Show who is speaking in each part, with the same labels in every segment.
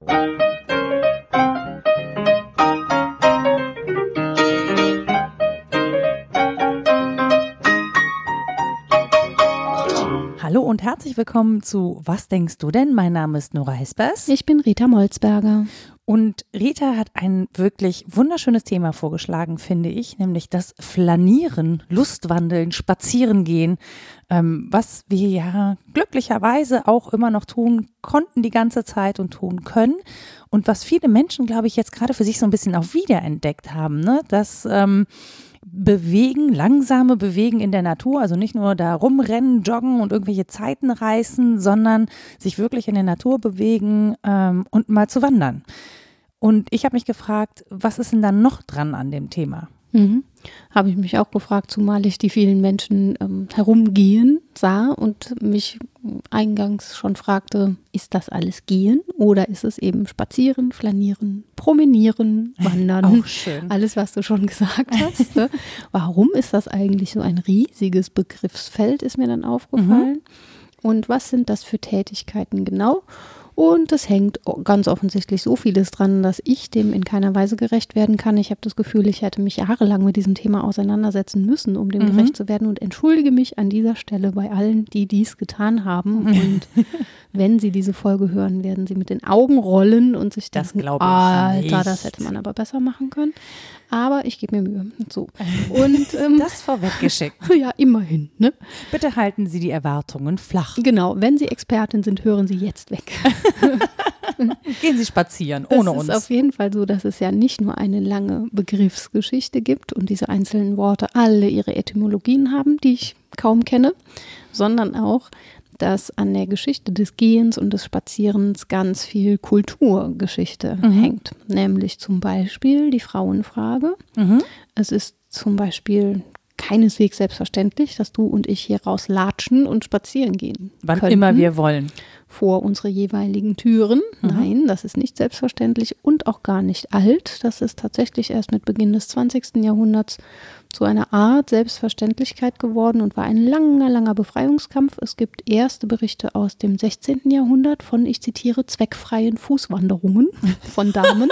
Speaker 1: Hallo und herzlich willkommen zu Was denkst du denn? Mein Name ist Nora Hespers.
Speaker 2: Ich bin Rita Molzberger.
Speaker 1: Und Rita hat ein wirklich wunderschönes Thema vorgeschlagen, finde ich, nämlich das Flanieren, Lustwandeln, Spazierengehen, ähm, was wir ja glücklicherweise auch immer noch tun konnten die ganze Zeit und tun können. Und was viele Menschen, glaube ich, jetzt gerade für sich so ein bisschen auch wiederentdeckt haben, ne? dass ähm, Bewegen, langsame Bewegen in der Natur, also nicht nur da rumrennen, joggen und irgendwelche Zeiten reißen, sondern sich wirklich in der Natur bewegen ähm, und mal zu wandern. Und ich habe mich gefragt, was ist denn da noch dran an dem Thema?
Speaker 2: Mhm. Habe ich mich auch gefragt, zumal ich die vielen Menschen ähm, herumgehen sah und mich eingangs schon fragte, ist das alles Gehen oder ist es eben Spazieren, Flanieren, Promenieren, Wandern?
Speaker 1: Auch schön.
Speaker 2: Alles, was du schon gesagt hast. ne? Warum ist das eigentlich so ein riesiges Begriffsfeld, ist mir dann aufgefallen. Mhm. Und was sind das für Tätigkeiten genau? Und es hängt ganz offensichtlich so vieles dran, dass ich dem in keiner Weise gerecht werden kann. Ich habe das Gefühl, ich hätte mich jahrelang mit diesem Thema auseinandersetzen müssen, um dem mhm. gerecht zu werden. Und entschuldige mich an dieser Stelle bei allen, die dies getan haben. Und wenn sie diese Folge hören, werden sie mit den Augen rollen und sich
Speaker 1: das
Speaker 2: denken,
Speaker 1: Alter,
Speaker 2: nicht. das hätte man aber besser machen können. Aber ich gebe mir Mühe. So. Und,
Speaker 1: ähm, das vorweggeschickt.
Speaker 2: Ja, immerhin. Ne?
Speaker 1: Bitte halten Sie die Erwartungen flach.
Speaker 2: Genau, wenn Sie Expertin sind, hören Sie jetzt weg.
Speaker 1: Gehen Sie spazieren, ohne uns.
Speaker 2: Es ist auf jeden Fall so, dass es ja nicht nur eine lange Begriffsgeschichte gibt und diese einzelnen Worte alle ihre Etymologien haben, die ich kaum kenne, sondern auch, dass an der Geschichte des Gehens und des Spazierens ganz viel Kulturgeschichte mhm. hängt. Nämlich zum Beispiel die Frauenfrage. Mhm. Es ist zum Beispiel keineswegs selbstverständlich, dass du und ich hier rauslatschen und spazieren gehen.
Speaker 1: Wann könnten. immer wir wollen
Speaker 2: vor unsere jeweiligen Türen. Mhm. Nein, das ist nicht selbstverständlich und auch gar nicht alt. Das ist tatsächlich erst mit Beginn des 20. Jahrhunderts zu einer Art Selbstverständlichkeit geworden und war ein langer, langer Befreiungskampf. Es gibt erste Berichte aus dem 16. Jahrhundert von, ich zitiere, zweckfreien Fußwanderungen von Damen.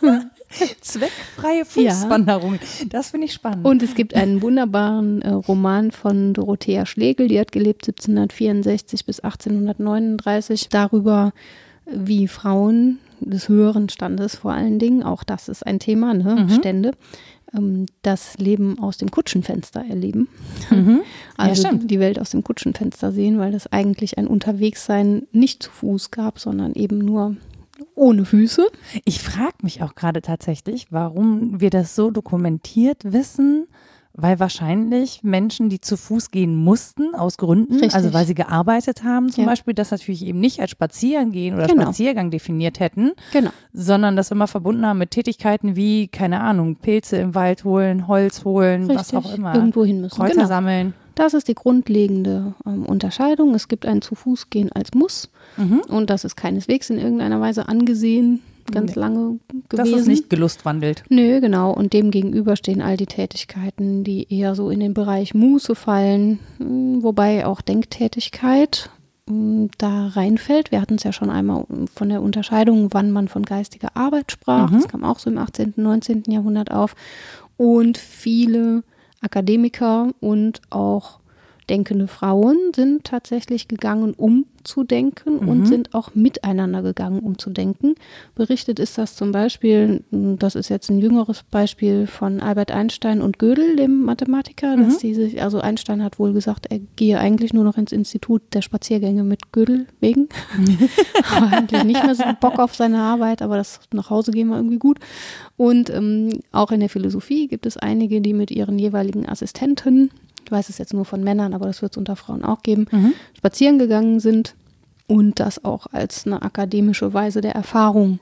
Speaker 1: Zweckfreie Fußwanderung. Ja. Das finde ich spannend.
Speaker 2: Und es gibt einen wunderbaren äh, Roman von Dorothea Schlegel, die hat gelebt 1764 bis 1839, darüber, wie Frauen des höheren Standes vor allen Dingen, auch das ist ein Thema, ne? Mhm. Stände, ähm, das Leben aus dem Kutschenfenster erleben. Mhm. Also ja, die Welt aus dem Kutschenfenster sehen, weil das eigentlich ein Unterwegssein nicht zu Fuß gab, sondern eben nur ohne Füße.
Speaker 1: Ich frage mich auch gerade tatsächlich, warum wir das so dokumentiert wissen, weil wahrscheinlich Menschen, die zu Fuß gehen mussten, aus Gründen, Richtig. also weil sie gearbeitet haben zum ja. Beispiel, das natürlich eben nicht als Spazierengehen oder genau. Spaziergang definiert hätten,
Speaker 2: genau.
Speaker 1: sondern das immer verbunden haben mit Tätigkeiten wie, keine Ahnung, Pilze im Wald holen, Holz holen, Richtig. was auch immer.
Speaker 2: Irgendwo hin müssen.
Speaker 1: Kräuter genau. sammeln.
Speaker 2: Das ist die grundlegende ähm, Unterscheidung. Es gibt ein Zu-Fuß-Gehen als Muss mhm. und das ist keineswegs in irgendeiner Weise angesehen, ganz nee. lange gewesen.
Speaker 1: Das ist nicht gelustwandelt.
Speaker 2: Nö, genau. Und dem gegenüber stehen all die Tätigkeiten, die eher so in den Bereich Muße fallen, hm, wobei auch Denktätigkeit hm, da reinfällt. Wir hatten es ja schon einmal von der Unterscheidung, wann man von geistiger Arbeit sprach. Mhm. Das kam auch so im 18., 19. Jahrhundert auf. Und viele Akademiker und auch denkende Frauen sind tatsächlich gegangen, um zu denken mhm. und sind auch miteinander gegangen, um zu denken. Berichtet ist das zum Beispiel, das ist jetzt ein jüngeres Beispiel von Albert Einstein und Gödel, dem Mathematiker, mhm. dass die sich, also Einstein hat wohl gesagt, er gehe eigentlich nur noch ins Institut der Spaziergänge mit Gödel wegen. eigentlich nicht mehr so Bock auf seine Arbeit, aber das nach Hause gehen war irgendwie gut. Und ähm, auch in der Philosophie gibt es einige, die mit ihren jeweiligen Assistenten ich weiß es jetzt nur von Männern, aber das wird es unter Frauen auch geben, mhm. spazieren gegangen sind und das auch als eine akademische Weise der Erfahrung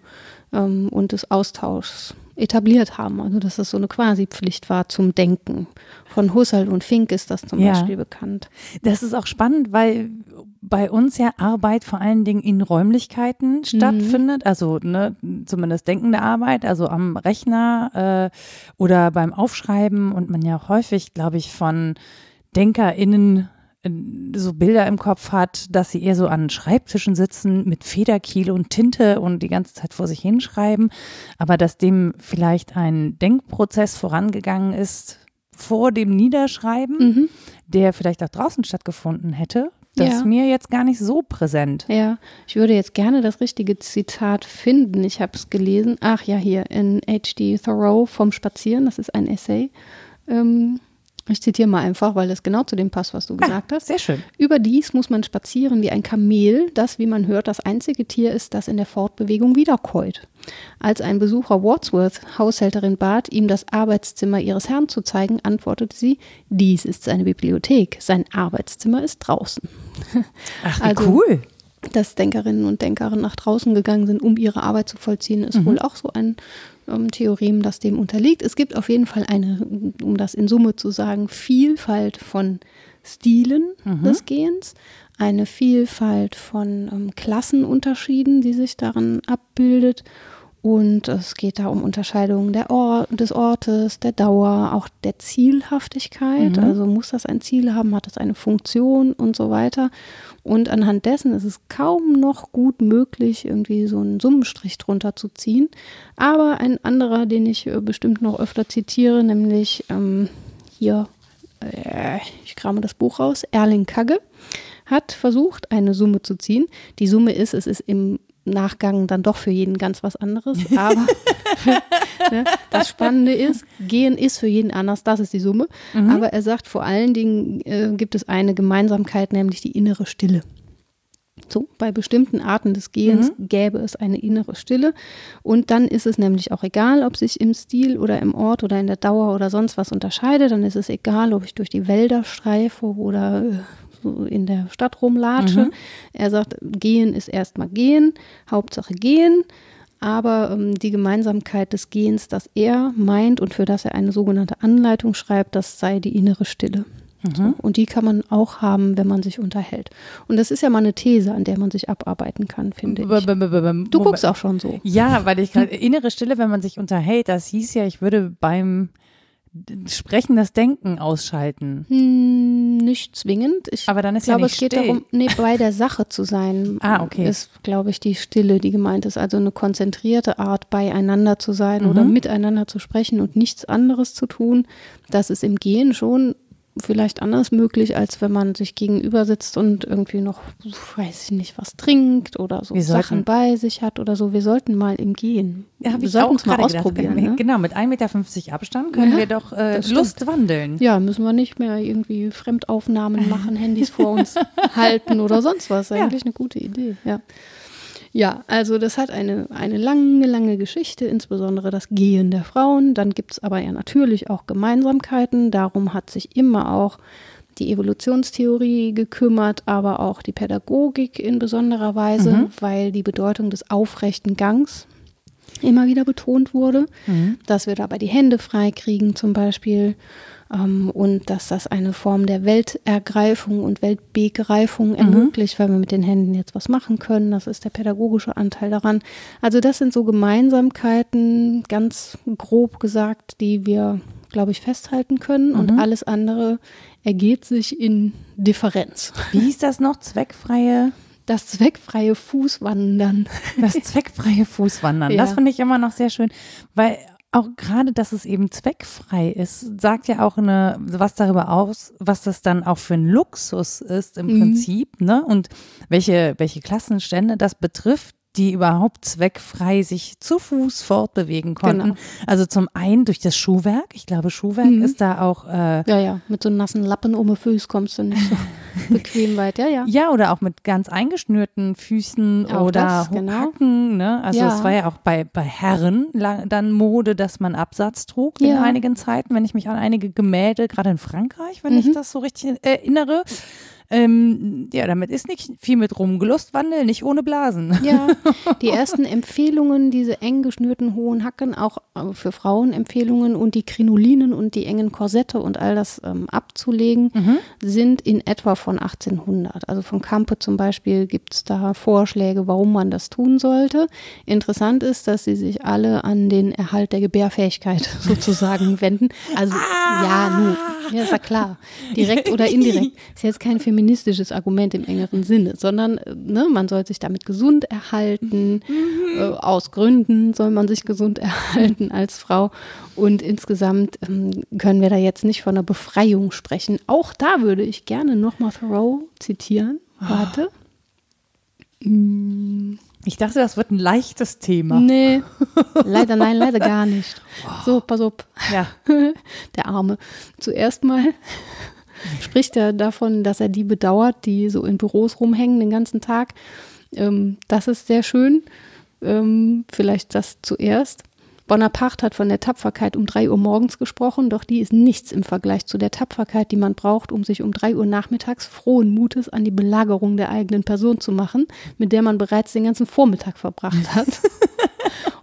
Speaker 2: ähm, und des Austauschs etabliert haben. Also dass das so eine Quasi-Pflicht war zum Denken. Von Husserl und Fink ist das zum ja. Beispiel bekannt.
Speaker 1: Das ist auch spannend, weil bei uns ja Arbeit vor allen Dingen in Räumlichkeiten mhm. stattfindet, also ne, zumindest denkende Arbeit, also am Rechner äh, oder beim Aufschreiben und man ja häufig, glaube ich, von DenkerInnen äh, so Bilder im Kopf hat, dass sie eher so an Schreibtischen sitzen mit Federkiel und Tinte und die ganze Zeit vor sich hinschreiben, aber dass dem vielleicht ein Denkprozess vorangegangen ist vor dem Niederschreiben,
Speaker 2: Mhm.
Speaker 1: der vielleicht auch draußen stattgefunden hätte. Das
Speaker 2: Ja.
Speaker 1: ist mir jetzt gar nicht so präsent.
Speaker 2: Ja, ich würde jetzt gerne das richtige Zitat finden. Ich habe es gelesen. Ach ja, hier in H.D. Thoreau vom Spazieren. Das ist ein Essay. Ähm, ich zitiere mal einfach, weil das genau zu dem passt, was du gesagt hast.
Speaker 1: Sehr schön.
Speaker 2: Überdies muss man spazieren wie ein Kamel, das, wie man hört, das einzige Tier ist, das in der Fortbewegung wiederkäut. Als ein Besucher Wordsworth Haushälterin bat, ihm das Arbeitszimmer ihres Herrn zu zeigen, antwortete sie, dies ist seine Bibliothek, sein Arbeitszimmer ist draußen.
Speaker 1: Ach, wie
Speaker 2: Also-
Speaker 1: cool.
Speaker 2: Dass Denkerinnen und Denker nach draußen gegangen sind, um ihre Arbeit zu vollziehen, ist wohl auch so ein ähm, Theorem, das dem unterliegt. Es gibt auf jeden Fall eine, um das in Summe zu sagen, Vielfalt von Stilen des Gehens, eine Vielfalt von ähm, Klassenunterschieden, die sich darin abbildet. Und es geht da um Unterscheidungen der Or des Ortes, der Dauer, auch der Zielhaftigkeit. Also muss das ein Ziel haben, hat das eine Funktion und so weiter. Und anhand dessen ist es kaum noch gut möglich, irgendwie so einen Summenstrich drunter zu ziehen. Aber ein anderer, den ich äh, bestimmt noch öfter zitiere, nämlich ähm, hier, äh, ich krame das Buch raus, Erling Kagge, hat versucht, eine Summe zu ziehen. Die Summe ist, es ist im Nachgang dann doch für jeden ganz was anderes. Aber ne, das Spannende ist, gehen ist für jeden anders, das ist die Summe. Aber er sagt, vor allen Dingen äh, gibt es eine Gemeinsamkeit, nämlich die innere Stille. So, bei bestimmten Arten des Gehens gäbe es eine innere Stille. Und dann ist es nämlich auch egal, ob sich im Stil oder im Ort oder in der Dauer oder sonst was unterscheidet. Dann ist es egal, ob ich durch die Wälder streife oder äh, so in der Stadt rumlatsche. Er sagt, gehen ist erstmal gehen, Hauptsache gehen. Aber ähm, die Gemeinsamkeit des Gehens, das er meint und für das er eine sogenannte Anleitung schreibt, das sei die innere Stille. So. Und die kann man auch haben, wenn man sich unterhält. Und das ist ja mal eine These, an der man sich abarbeiten kann, finde ich. Du guckst auch schon so.
Speaker 1: Ja, weil ich gerade innere Stille, wenn man sich unterhält, das hieß ja, ich würde beim Sprechen das Denken ausschalten.
Speaker 2: Hm, nicht zwingend. Ich
Speaker 1: Aber dann ist
Speaker 2: glaube,
Speaker 1: ja
Speaker 2: es
Speaker 1: nicht
Speaker 2: geht
Speaker 1: still.
Speaker 2: darum, nee, bei der Sache zu sein.
Speaker 1: Ah, okay.
Speaker 2: Ist, glaube ich, die Stille, die gemeint ist. Also eine konzentrierte Art, beieinander zu sein
Speaker 1: Mhm.
Speaker 2: oder miteinander zu sprechen und nichts anderes zu tun. Das ist im Gehen schon vielleicht anders möglich, als wenn man sich gegenüber sitzt und irgendwie noch, weiß ich nicht, was trinkt oder so
Speaker 1: Wir
Speaker 2: Sachen
Speaker 1: sollten-
Speaker 2: bei sich hat oder so. Wir sollten mal im Gehen.
Speaker 1: Ja,
Speaker 2: wir sollten es mal
Speaker 1: gerade gedacht.
Speaker 2: ausprobieren. Ne?
Speaker 1: Genau, mit 1,50 Meter Abstand können
Speaker 2: Ja,
Speaker 1: wir doch äh. Lust wandeln.
Speaker 2: Ja, müssen wir nicht mehr irgendwie Fremdaufnahmen machen, Handys vor uns halten oder sonst was.
Speaker 1: Ja.
Speaker 2: Eigentlich eine gute Idee, ja. Ja, also das hat eine, eine lange, lange Geschichte, insbesondere das Gehen der Frauen. Dann gibt es aber ja natürlich auch Gemeinsamkeiten. Darum hat sich immer auch die Evolutionstheorie gekümmert, aber auch die Pädagogik in besonderer Weise, weil die Bedeutung des aufrechten Gangs immer wieder betont wurde, dass wir dabei die Hände frei kriegen zum Beispiel und dass das eine Form der Weltergreifung und Weltbegreifung ermöglicht, weil wir mit den Händen jetzt was machen können. Das ist der pädagogische Anteil daran. Also das sind so Gemeinsamkeiten, ganz grob gesagt, die wir, glaube ich, festhalten können und alles andere ergeht sich in Differenz.
Speaker 1: Wie hieß das noch? Zweckfreie,
Speaker 2: Das zweckfreie Fußwandern.
Speaker 1: das zweckfreie Fußwandern.
Speaker 2: Ja.
Speaker 1: Das finde ich immer noch sehr schön, weil auch gerade, dass es eben zweckfrei ist, sagt ja auch eine, was darüber aus, was das dann auch für ein Luxus ist im
Speaker 2: Mhm.
Speaker 1: Prinzip, ne? Und welche, welche Klassenstände das betrifft, die überhaupt zweckfrei sich zu Fuß fortbewegen konnten.
Speaker 2: Genau.
Speaker 1: Also zum einen durch das Schuhwerk. Ich glaube, Schuhwerk
Speaker 2: Mhm.
Speaker 1: ist da auch äh,
Speaker 2: Ja, ja, mit so nassen Lappen um den Fuß kommst du nicht so bequem weit. Ja, ja.
Speaker 1: Ja, oder auch mit ganz eingeschnürten Füßen
Speaker 2: Auch
Speaker 1: oder
Speaker 2: das, genau.
Speaker 1: Hacken. Ne? Also
Speaker 2: Ja.
Speaker 1: es war ja auch bei, bei Herren dann Mode, dass man Absatz trug in
Speaker 2: Ja.
Speaker 1: einigen Zeiten, wenn ich mich an einige Gemälde, gerade in Frankreich, wenn ich
Speaker 2: Mhm.
Speaker 1: das so richtig erinnere. Ähm, ja, damit ist nicht viel mit rumgelustwandel, nicht ohne Blasen.
Speaker 2: Ja, die ersten Empfehlungen, diese eng geschnürten hohen Hacken, auch äh, für Frauen Empfehlungen und die Krinolinen und die engen Korsette und all das ähm, abzulegen, sind in etwa von 1800. Also von Campe zum Beispiel gibt es da Vorschläge, warum man das tun sollte. Interessant ist, dass sie sich alle an den Erhalt der Gebärfähigkeit sozusagen wenden. Also ja, nun, Ja, ist ja klar. Direkt oder indirekt. Ist jetzt kein feministisches Argument im engeren Sinne, sondern ne, man soll sich damit gesund erhalten. Mhm. Äh, aus Gründen soll man sich gesund erhalten als Frau. Und insgesamt ähm, können wir da jetzt nicht von einer Befreiung sprechen. Auch da würde ich gerne nochmal Thoreau zitieren. Warte.
Speaker 1: Mm. Ich dachte, das wird ein leichtes Thema.
Speaker 2: Nee, leider nein, leider gar nicht. So, pass auf.
Speaker 1: Ja.
Speaker 2: Der Arme. Zuerst mal spricht er davon, dass er die bedauert, die so in Büros rumhängen den ganzen Tag. Ähm, das ist sehr schön. Ähm, vielleicht das zuerst. Bonaparte hat von der Tapferkeit um drei Uhr morgens gesprochen, doch die ist nichts im Vergleich zu der Tapferkeit, die man braucht, um sich um drei Uhr nachmittags frohen Mutes an die Belagerung der eigenen Person zu machen, mit der man bereits den ganzen Vormittag verbracht hat.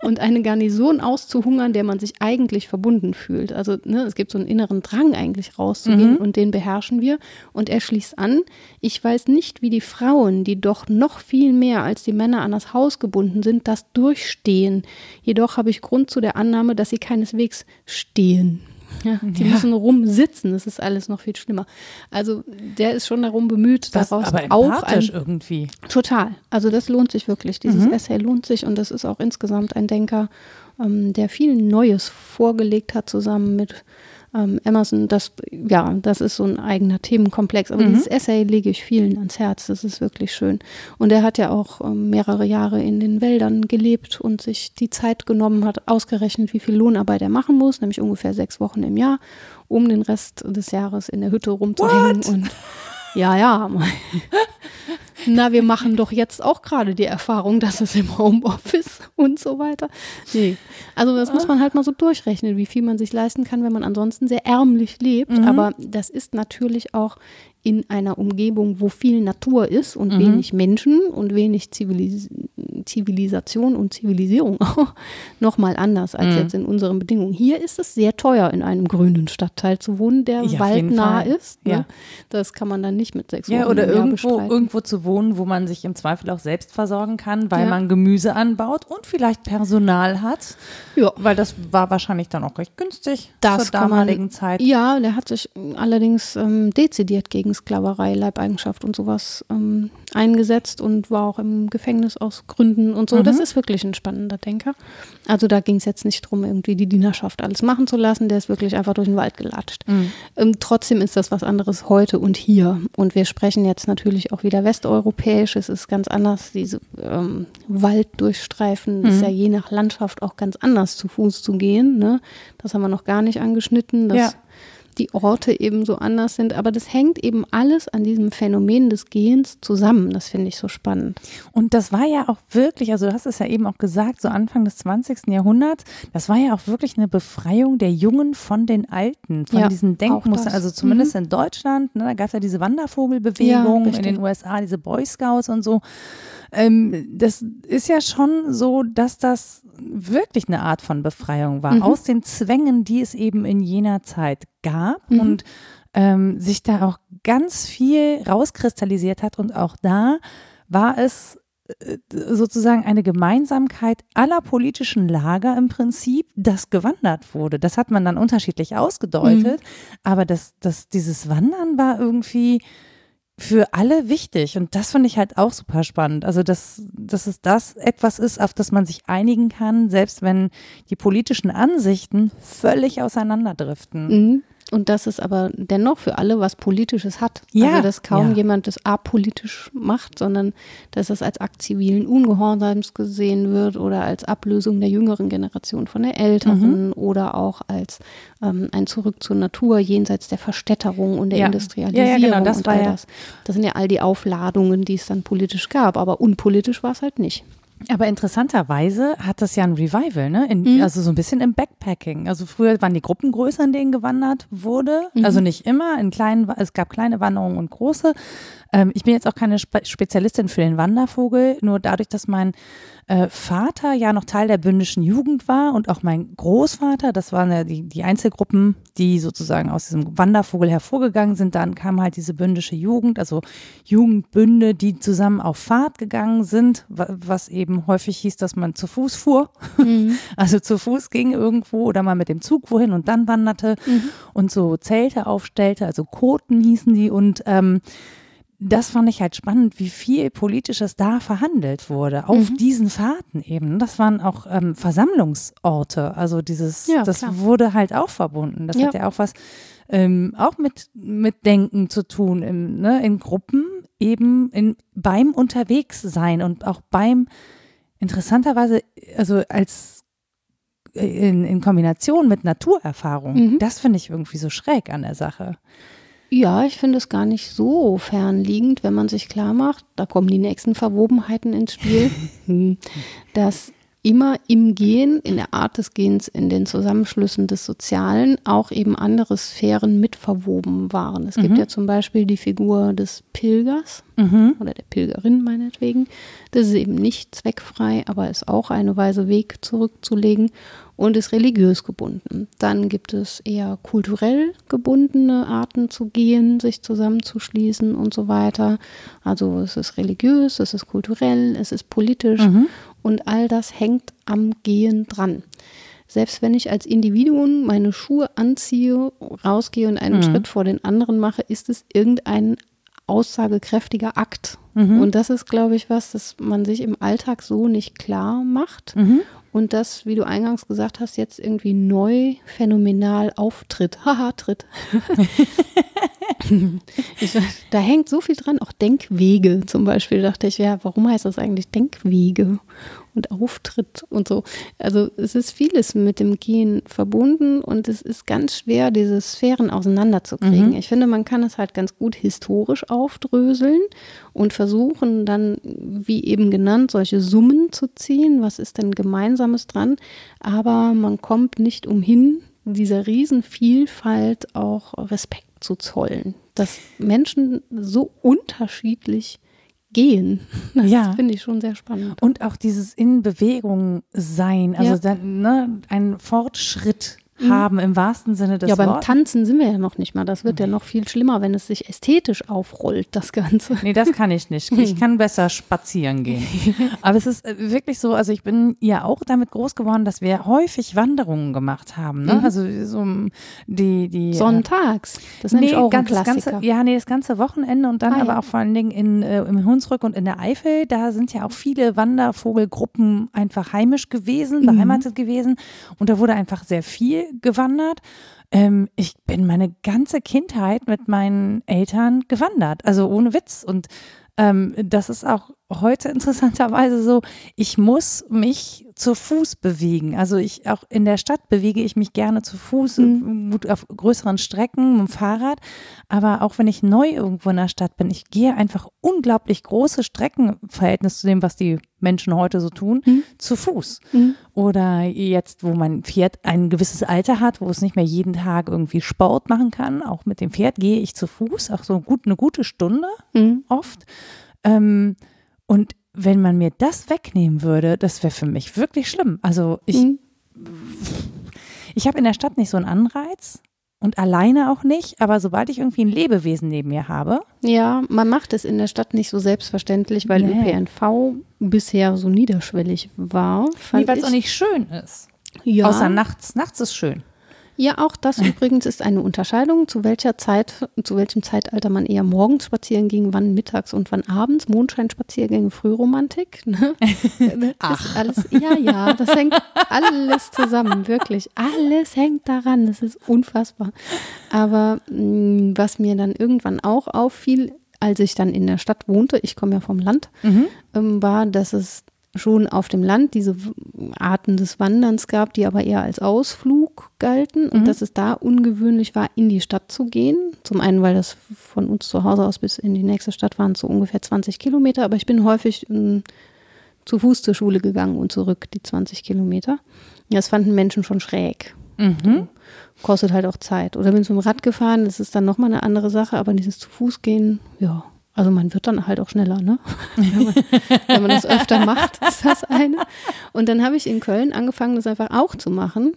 Speaker 2: und eine Garnison auszuhungern, der man sich eigentlich verbunden fühlt. Also ne, es gibt so einen inneren Drang eigentlich rauszugehen mhm. und den beherrschen wir. Und er schließt an, ich weiß nicht, wie die Frauen, die doch noch viel mehr als die Männer an das Haus gebunden sind, das durchstehen. Jedoch habe ich Grund zu der Annahme, dass sie keineswegs stehen. Ja, die ja. müssen rumsitzen, das ist alles noch viel schlimmer. Also der ist schon darum bemüht,
Speaker 1: das,
Speaker 2: daraus
Speaker 1: aber
Speaker 2: auch
Speaker 1: ein, irgendwie.
Speaker 2: Total. Also das lohnt sich wirklich. Dieses mhm. Essay lohnt sich und das ist auch insgesamt ein Denker, ähm, der viel Neues vorgelegt hat, zusammen mit ähm, Emerson, das, ja, das ist so ein eigener Themenkomplex. Aber mhm. dieses Essay lege ich vielen ans Herz. Das ist wirklich schön. Und er hat ja auch ähm, mehrere Jahre in den Wäldern gelebt und sich die Zeit genommen hat, ausgerechnet, wie viel Lohnarbeit er machen muss, nämlich ungefähr sechs Wochen im Jahr, um den Rest des Jahres in der Hütte rumzuhängen
Speaker 1: What?
Speaker 2: und ja, ja. Na, wir machen doch jetzt auch gerade die Erfahrung, dass es im Homeoffice und so weiter. Nee. Also das muss man halt mal so durchrechnen, wie viel man sich leisten kann, wenn man ansonsten sehr ärmlich lebt. Mhm. Aber das ist natürlich auch in einer Umgebung, wo viel Natur ist und mhm. wenig Menschen und wenig Zivilis Zivilisation und Zivilisierung auch nochmal anders als mhm. jetzt in unseren Bedingungen. Hier ist es sehr teuer, in einem grünen Stadtteil zu wohnen, der ja, waldnah ist. Ne? Ja. Das kann man dann nicht mit sechs
Speaker 1: Ja, oder irgendwo, irgendwo zu wohnen, wo man sich im Zweifel auch selbst versorgen kann, weil ja. man Gemüse anbaut und vielleicht Personal hat. Ja. Weil das war wahrscheinlich dann auch recht günstig
Speaker 2: das
Speaker 1: zur damaligen man, Zeit.
Speaker 2: Ja, der hat sich allerdings ähm, dezidiert gegen gegen Sklaverei, Leibeigenschaft und sowas ähm, eingesetzt und war auch im Gefängnis aus Gründen und so. Mhm. Das ist wirklich ein spannender Denker. Also da ging es jetzt nicht darum, irgendwie die Dienerschaft alles machen zu lassen. Der ist wirklich einfach durch den Wald gelatscht. Mhm. Ähm, trotzdem ist das was anderes heute und hier. Und wir sprechen jetzt natürlich auch wieder westeuropäisch. Es ist ganz anders. Diese ähm, Wald durchstreifen mhm. ist ja je nach Landschaft auch ganz anders zu Fuß zu gehen. Ne? Das haben wir noch gar nicht angeschnitten. Das ja die Orte eben so anders sind. Aber das hängt eben alles an diesem Phänomen des Gehens zusammen. Das finde ich so spannend.
Speaker 1: Und das war ja auch wirklich, also du hast es ja eben auch gesagt, so Anfang des 20. Jahrhunderts, das war ja auch wirklich eine Befreiung der Jungen von den Alten, von ja, diesen Denkmustern. Also zumindest mhm. in Deutschland, ne, da gab es ja diese Wandervogelbewegung, ja, in den USA diese Boy Scouts und so. Ähm, das ist ja schon so, dass das wirklich eine Art von Befreiung war, mhm. aus den Zwängen, die es eben in jener Zeit gab mhm. und ähm, sich da auch ganz viel rauskristallisiert hat. Und auch da war es äh, sozusagen eine Gemeinsamkeit aller politischen Lager im Prinzip, das gewandert wurde. Das hat man dann unterschiedlich ausgedeutet, mhm. aber das, das, dieses Wandern war irgendwie für alle wichtig. Und das finde ich halt auch super spannend. Also, dass, dass es das etwas ist, auf das man sich einigen kann, selbst wenn die politischen Ansichten völlig auseinanderdriften.
Speaker 2: Mhm. Und dass es aber dennoch für alle was Politisches hat. Ja, also dass kaum ja. jemand das apolitisch macht, sondern dass es als Akt zivilen Ungehorsams gesehen wird oder als Ablösung der jüngeren Generation von der älteren mhm. oder auch als ähm, ein Zurück zur Natur jenseits der Verstädterung und der ja. Industrialisierung ja, genau, das und all das. Das sind ja all die Aufladungen, die es dann politisch gab, aber unpolitisch war es halt nicht.
Speaker 1: Aber interessanterweise hat das ja ein Revival, ne? In, mhm. Also so ein bisschen im Backpacking. Also früher waren die Gruppen größer, in denen gewandert wurde. Mhm. Also nicht immer, in kleinen, es gab kleine Wanderungen und große. Ähm, ich bin jetzt auch keine Spe Spezialistin für den Wandervogel, nur dadurch, dass mein äh, Vater ja noch Teil der bündischen Jugend war und auch mein Großvater, das waren ja die, die Einzelgruppen, die sozusagen aus diesem Wandervogel hervorgegangen sind. Dann kam halt diese bündische Jugend, also Jugendbünde, die zusammen auf Fahrt gegangen sind, was eben häufig hieß, dass man zu Fuß fuhr, mhm. also zu Fuß ging irgendwo oder mal mit dem Zug wohin und dann wanderte mhm. und so Zelte aufstellte, also Koten hießen die und ähm, das fand ich halt spannend, wie viel Politisches da verhandelt wurde, auf mhm. diesen Fahrten eben. Das waren auch ähm, Versammlungsorte. Also dieses, ja, das klar. wurde halt auch verbunden. Das ja. hat ja auch was ähm, auch mit, mit Denken zu tun, im, ne, in Gruppen eben in, beim Unterwegssein und auch beim interessanterweise, also als äh, in, in Kombination mit Naturerfahrung. Mhm. Das finde ich irgendwie so schräg an der Sache.
Speaker 2: Ja, ich finde es gar nicht so fernliegend, wenn man sich klar macht, da kommen die nächsten Verwobenheiten ins Spiel, dass immer im Gehen, in der Art des Gehens, in den Zusammenschlüssen des Sozialen auch eben andere Sphären mit verwoben waren. Es mhm. gibt ja zum Beispiel die Figur des Pilgers mhm. oder der Pilgerin meinetwegen. Das ist eben nicht zweckfrei, aber ist auch eine Weise, Weg zurückzulegen und ist religiös gebunden. Dann gibt es eher kulturell gebundene Arten zu gehen, sich zusammenzuschließen und so weiter. Also es ist religiös, es ist kulturell, es ist politisch. Mhm. Und all das hängt am Gehen dran. Selbst wenn ich als Individuum meine Schuhe anziehe, rausgehe und einen mhm. Schritt vor den anderen mache, ist es irgendein aussagekräftiger Akt. Mhm. Und das ist, glaube ich, was, das man sich im Alltag so nicht klar macht. Mhm. Und das, wie du eingangs gesagt hast, jetzt irgendwie neu phänomenal auftritt. Haha, tritt. ich, da hängt so viel dran, auch Denkwege zum Beispiel. dachte ich, ja, warum heißt das eigentlich Denkwege und Auftritt und so? Also es ist vieles mit dem Gehen verbunden und es ist ganz schwer, diese Sphären auseinanderzukriegen. Mhm. Ich finde, man kann es halt ganz gut historisch aufdröseln und versuchen dann, wie eben genannt, solche Summen zu ziehen. Was ist denn Gemeinsames dran? Aber man kommt nicht umhin, dieser Riesenvielfalt auch Respekt zu zollen, dass Menschen so unterschiedlich gehen. Das ja. finde ich schon sehr spannend.
Speaker 1: Und auch dieses in Bewegung sein, also ja. dann, ne, ein Fortschritt. Haben im wahrsten Sinne des Wortes.
Speaker 2: Ja, beim Tanzen sind wir ja noch nicht mal. Das wird ja noch viel schlimmer, wenn es sich ästhetisch aufrollt, das Ganze.
Speaker 1: Nee, das kann ich nicht. Ich kann besser spazieren gehen. Aber es ist äh, wirklich so, also ich bin ja auch damit groß geworden, dass wir häufig Wanderungen gemacht haben. Ne? Mhm. Also so die, die
Speaker 2: äh, Sonntags.
Speaker 1: Das ist nee, auch ganz, ein Klassiker. Ganze, ja, nee, das ganze Wochenende und dann ah, aber ja. auch vor allen Dingen in, äh, im Hunsrück und in der Eifel. Da sind ja auch viele Wandervogelgruppen einfach heimisch gewesen, mhm. beheimatet mhm. gewesen. Und da wurde einfach sehr viel gewandert. Ähm, ich bin meine ganze Kindheit mit meinen Eltern gewandert, also ohne Witz. Und ähm, das ist auch heute interessanterweise so, ich muss mich zu Fuß bewegen. Also ich auch in der Stadt bewege ich mich gerne zu Fuß, mhm. auf größeren Strecken mit dem Fahrrad. Aber auch wenn ich neu irgendwo in der Stadt bin, ich gehe einfach unglaublich große Strecken im Verhältnis zu dem, was die Menschen heute so tun, mhm. zu Fuß. Mhm. Oder jetzt, wo mein Pferd ein gewisses Alter hat, wo es nicht mehr jeden Tag irgendwie Sport machen kann, auch mit dem Pferd gehe ich zu Fuß, auch so gut eine gute Stunde mhm. oft. Ähm, und wenn man mir das wegnehmen würde, das wäre für mich wirklich schlimm. Also ich, mhm. ich habe in der Stadt nicht so einen Anreiz und alleine auch nicht, aber sobald ich irgendwie ein Lebewesen neben mir habe.
Speaker 2: Ja, man macht es in der Stadt nicht so selbstverständlich, weil nee. ÖPNV bisher so niederschwellig war.
Speaker 1: Nee, weil es auch nicht schön ist. Ja. Außer nachts. Nachts ist schön.
Speaker 2: Ja, auch das übrigens ist eine Unterscheidung, zu welcher Zeit, zu welchem Zeitalter man eher morgens spazieren ging, wann mittags und wann abends. Mondscheinspaziergänge, Frühromantik. Ne? Ach. Alles, ja, ja, das hängt alles zusammen, wirklich. Alles hängt daran. Das ist unfassbar. Aber mh, mm, was mir dann irgendwann auch auffiel, als ich dann in der Stadt wohnte, ich komme ja vom Land, mhm. ähm, war, dass es schon auf dem Land diese Arten des Wanderns gab, die aber eher als Ausflug galten und mhm. dass es da ungewöhnlich war, in die Stadt zu gehen. Zum einen, weil das von uns zu Hause aus bis in die nächste Stadt waren so ungefähr 20 Kilometer, aber ich bin häufig m, ähm, zu Fuß zur Schule gegangen und zurück, die 20 Kilometer. Das fanden Menschen schon schräg. Mhm. Kostet halt auch Zeit. Oder bin zum Rad gefahren, das ist dann nochmal eine andere Sache, aber dieses zu Fuß gehen, ja, also man wird dann halt auch schneller, ne? wenn, man, wenn man das öfter macht, ist das eine. Und dann habe ich in Köln angefangen, das einfach auch zu machen.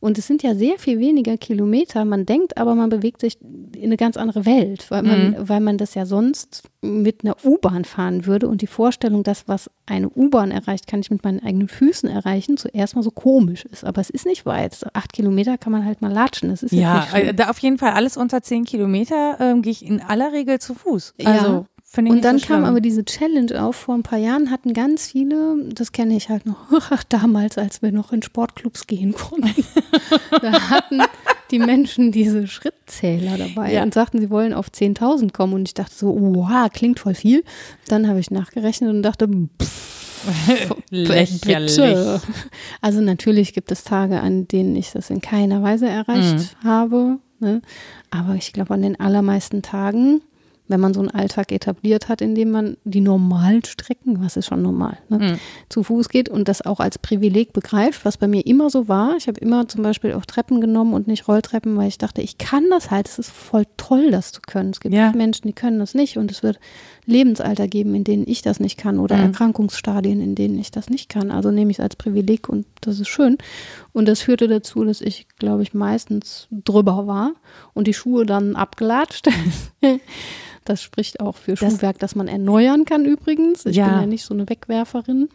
Speaker 2: Und es sind ja sehr viel weniger Kilometer. Man denkt aber, man bewegt sich eine ganz andere Welt, weil man, mhm. weil man das ja sonst mit einer U-Bahn fahren würde. Und die Vorstellung, dass was eine U-Bahn erreicht, kann ich mit meinen eigenen Füßen erreichen, zuerst mal so komisch ist. Aber es ist nicht weit. Acht Kilometer kann man halt mal latschen. Das ist
Speaker 1: ja, äh, da auf jeden Fall alles unter zehn Kilometer ähm, gehe ich in aller Regel zu Fuß. Also ja.
Speaker 2: Und dann so kam aber diese Challenge auf. Vor ein paar Jahren hatten ganz viele, das kenne ich halt noch, damals, als wir noch in Sportclubs gehen konnten, da hatten die Menschen diese Schrittzähler dabei ja. und sagten, sie wollen auf 10.000 kommen. Und ich dachte so, wow, klingt voll viel. Dann habe ich nachgerechnet und dachte, pff,
Speaker 1: lächerlich.
Speaker 2: Also natürlich gibt es Tage, an denen ich das in keiner Weise erreicht mhm. habe. Ne? Aber ich glaube, an den allermeisten Tagen wenn man so einen Alltag etabliert hat, in dem man die normalen Strecken, was ist schon normal, ne, mhm. zu Fuß geht und das auch als Privileg begreift, was bei mir immer so war. Ich habe immer zum Beispiel auch Treppen genommen und nicht Rolltreppen, weil ich dachte, ich kann das halt. Es ist voll toll, das zu können. Es gibt ja. Menschen, die können das nicht und es wird Lebensalter geben, in denen ich das nicht kann oder mhm. Erkrankungsstadien, in denen ich das nicht kann. Also nehme ich es als Privileg und das ist schön. Und das führte dazu, dass ich, glaube ich, meistens drüber war und die Schuhe dann abgelatscht. Das spricht auch für das, Schuhwerk, das man erneuern kann übrigens. Ich ja. bin ja nicht so eine Wegwerferin.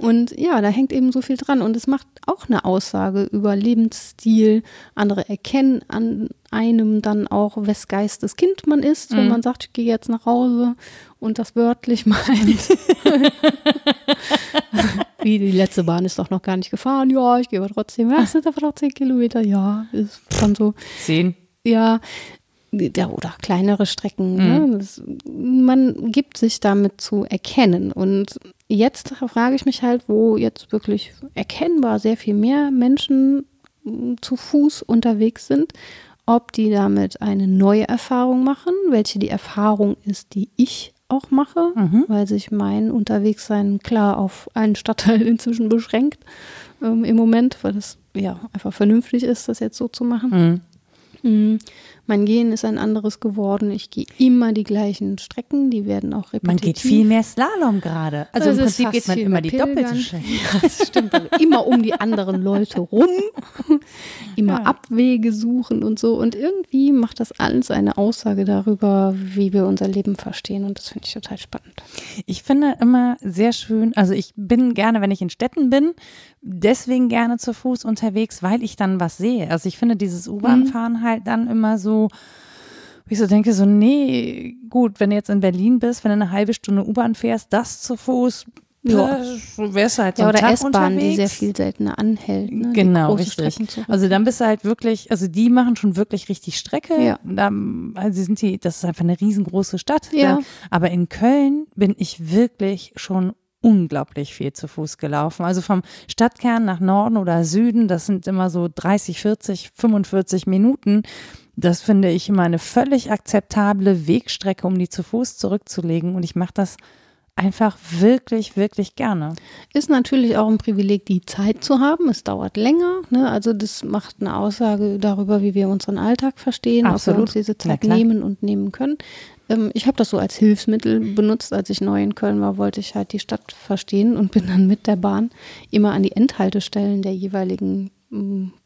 Speaker 2: Und ja, da hängt eben so viel dran. Und es macht auch eine Aussage über Lebensstil. Andere erkennen an einem dann auch, wes Geistes Kind man ist, wenn mhm. man sagt, ich gehe jetzt nach Hause und das wörtlich meint. Wie die letzte Bahn ist doch noch gar nicht gefahren. Ja, ich gehe aber trotzdem. Ja, es sind aber noch zehn Kilometer. Ja, ist schon so.
Speaker 1: Zehn.
Speaker 2: Ja, ja, oder kleinere Strecken. Ne? Mhm. Ne? Das, man gibt sich damit zu erkennen. Und jetzt frage ich mich halt, wo jetzt wirklich erkennbar sehr viel mehr Menschen hm, zu Fuß unterwegs sind, ob die damit eine neue Erfahrung machen, welche die Erfahrung ist, die ich auch mache, mhm. weil sich mein Unterwegssein klar auf einen Stadtteil inzwischen beschränkt ähm, im Moment, weil es ja einfach vernünftig ist, das jetzt so zu machen. Mhm. Mhm. Mein Gehen ist ein anderes geworden. Ich gehe immer die gleichen Strecken, die werden auch repetitiv.
Speaker 1: Man geht viel mehr Slalom gerade. Also das im Prinzip geht man immer die Pilgern. doppelte Strecke.
Speaker 2: Ja, das stimmt. Also immer um die anderen Leute rum, immer ja. Abwege suchen und so. Und irgendwie macht das alles eine Aussage darüber, wie wir unser Leben verstehen. Und das finde ich total spannend.
Speaker 1: Ich finde immer sehr schön, also ich bin gerne, wenn ich in Städten bin, deswegen gerne zu Fuß unterwegs, weil ich dann was sehe. Also ich finde dieses U-Bahn-Fahren mhm. halt dann immer so, wie ich so denke, so, nee, gut, wenn du jetzt in Berlin bist, wenn du eine halbe Stunde U-Bahn fährst, das zu Fuß, ja. wärst du halt so
Speaker 2: ja, oder S-Bahn, die sehr viel seltener anhält. Ne?
Speaker 1: Genau, richtig. Also dann bist du halt wirklich, also die machen schon wirklich richtig Strecke. Ja. Da, also sind die, das ist einfach eine riesengroße Stadt. Ja. Da. Aber in Köln bin ich wirklich schon unglaublich viel zu Fuß gelaufen. Also vom Stadtkern nach Norden oder Süden, das sind immer so 30, 40, 45 Minuten. Das finde ich immer eine völlig akzeptable Wegstrecke, um die zu Fuß zurückzulegen. Und ich mache das einfach wirklich, wirklich gerne.
Speaker 2: Ist natürlich auch ein Privileg, die Zeit zu haben. Es dauert länger. Ne? Also das macht eine Aussage darüber, wie wir unseren Alltag verstehen, Absolut. ob wir uns diese Zeit nehmen und nehmen können. Ähm, ich habe das so als Hilfsmittel benutzt. Als ich neu in Köln war, wollte ich halt die Stadt verstehen und bin dann mit der Bahn immer an die Endhaltestellen der jeweiligen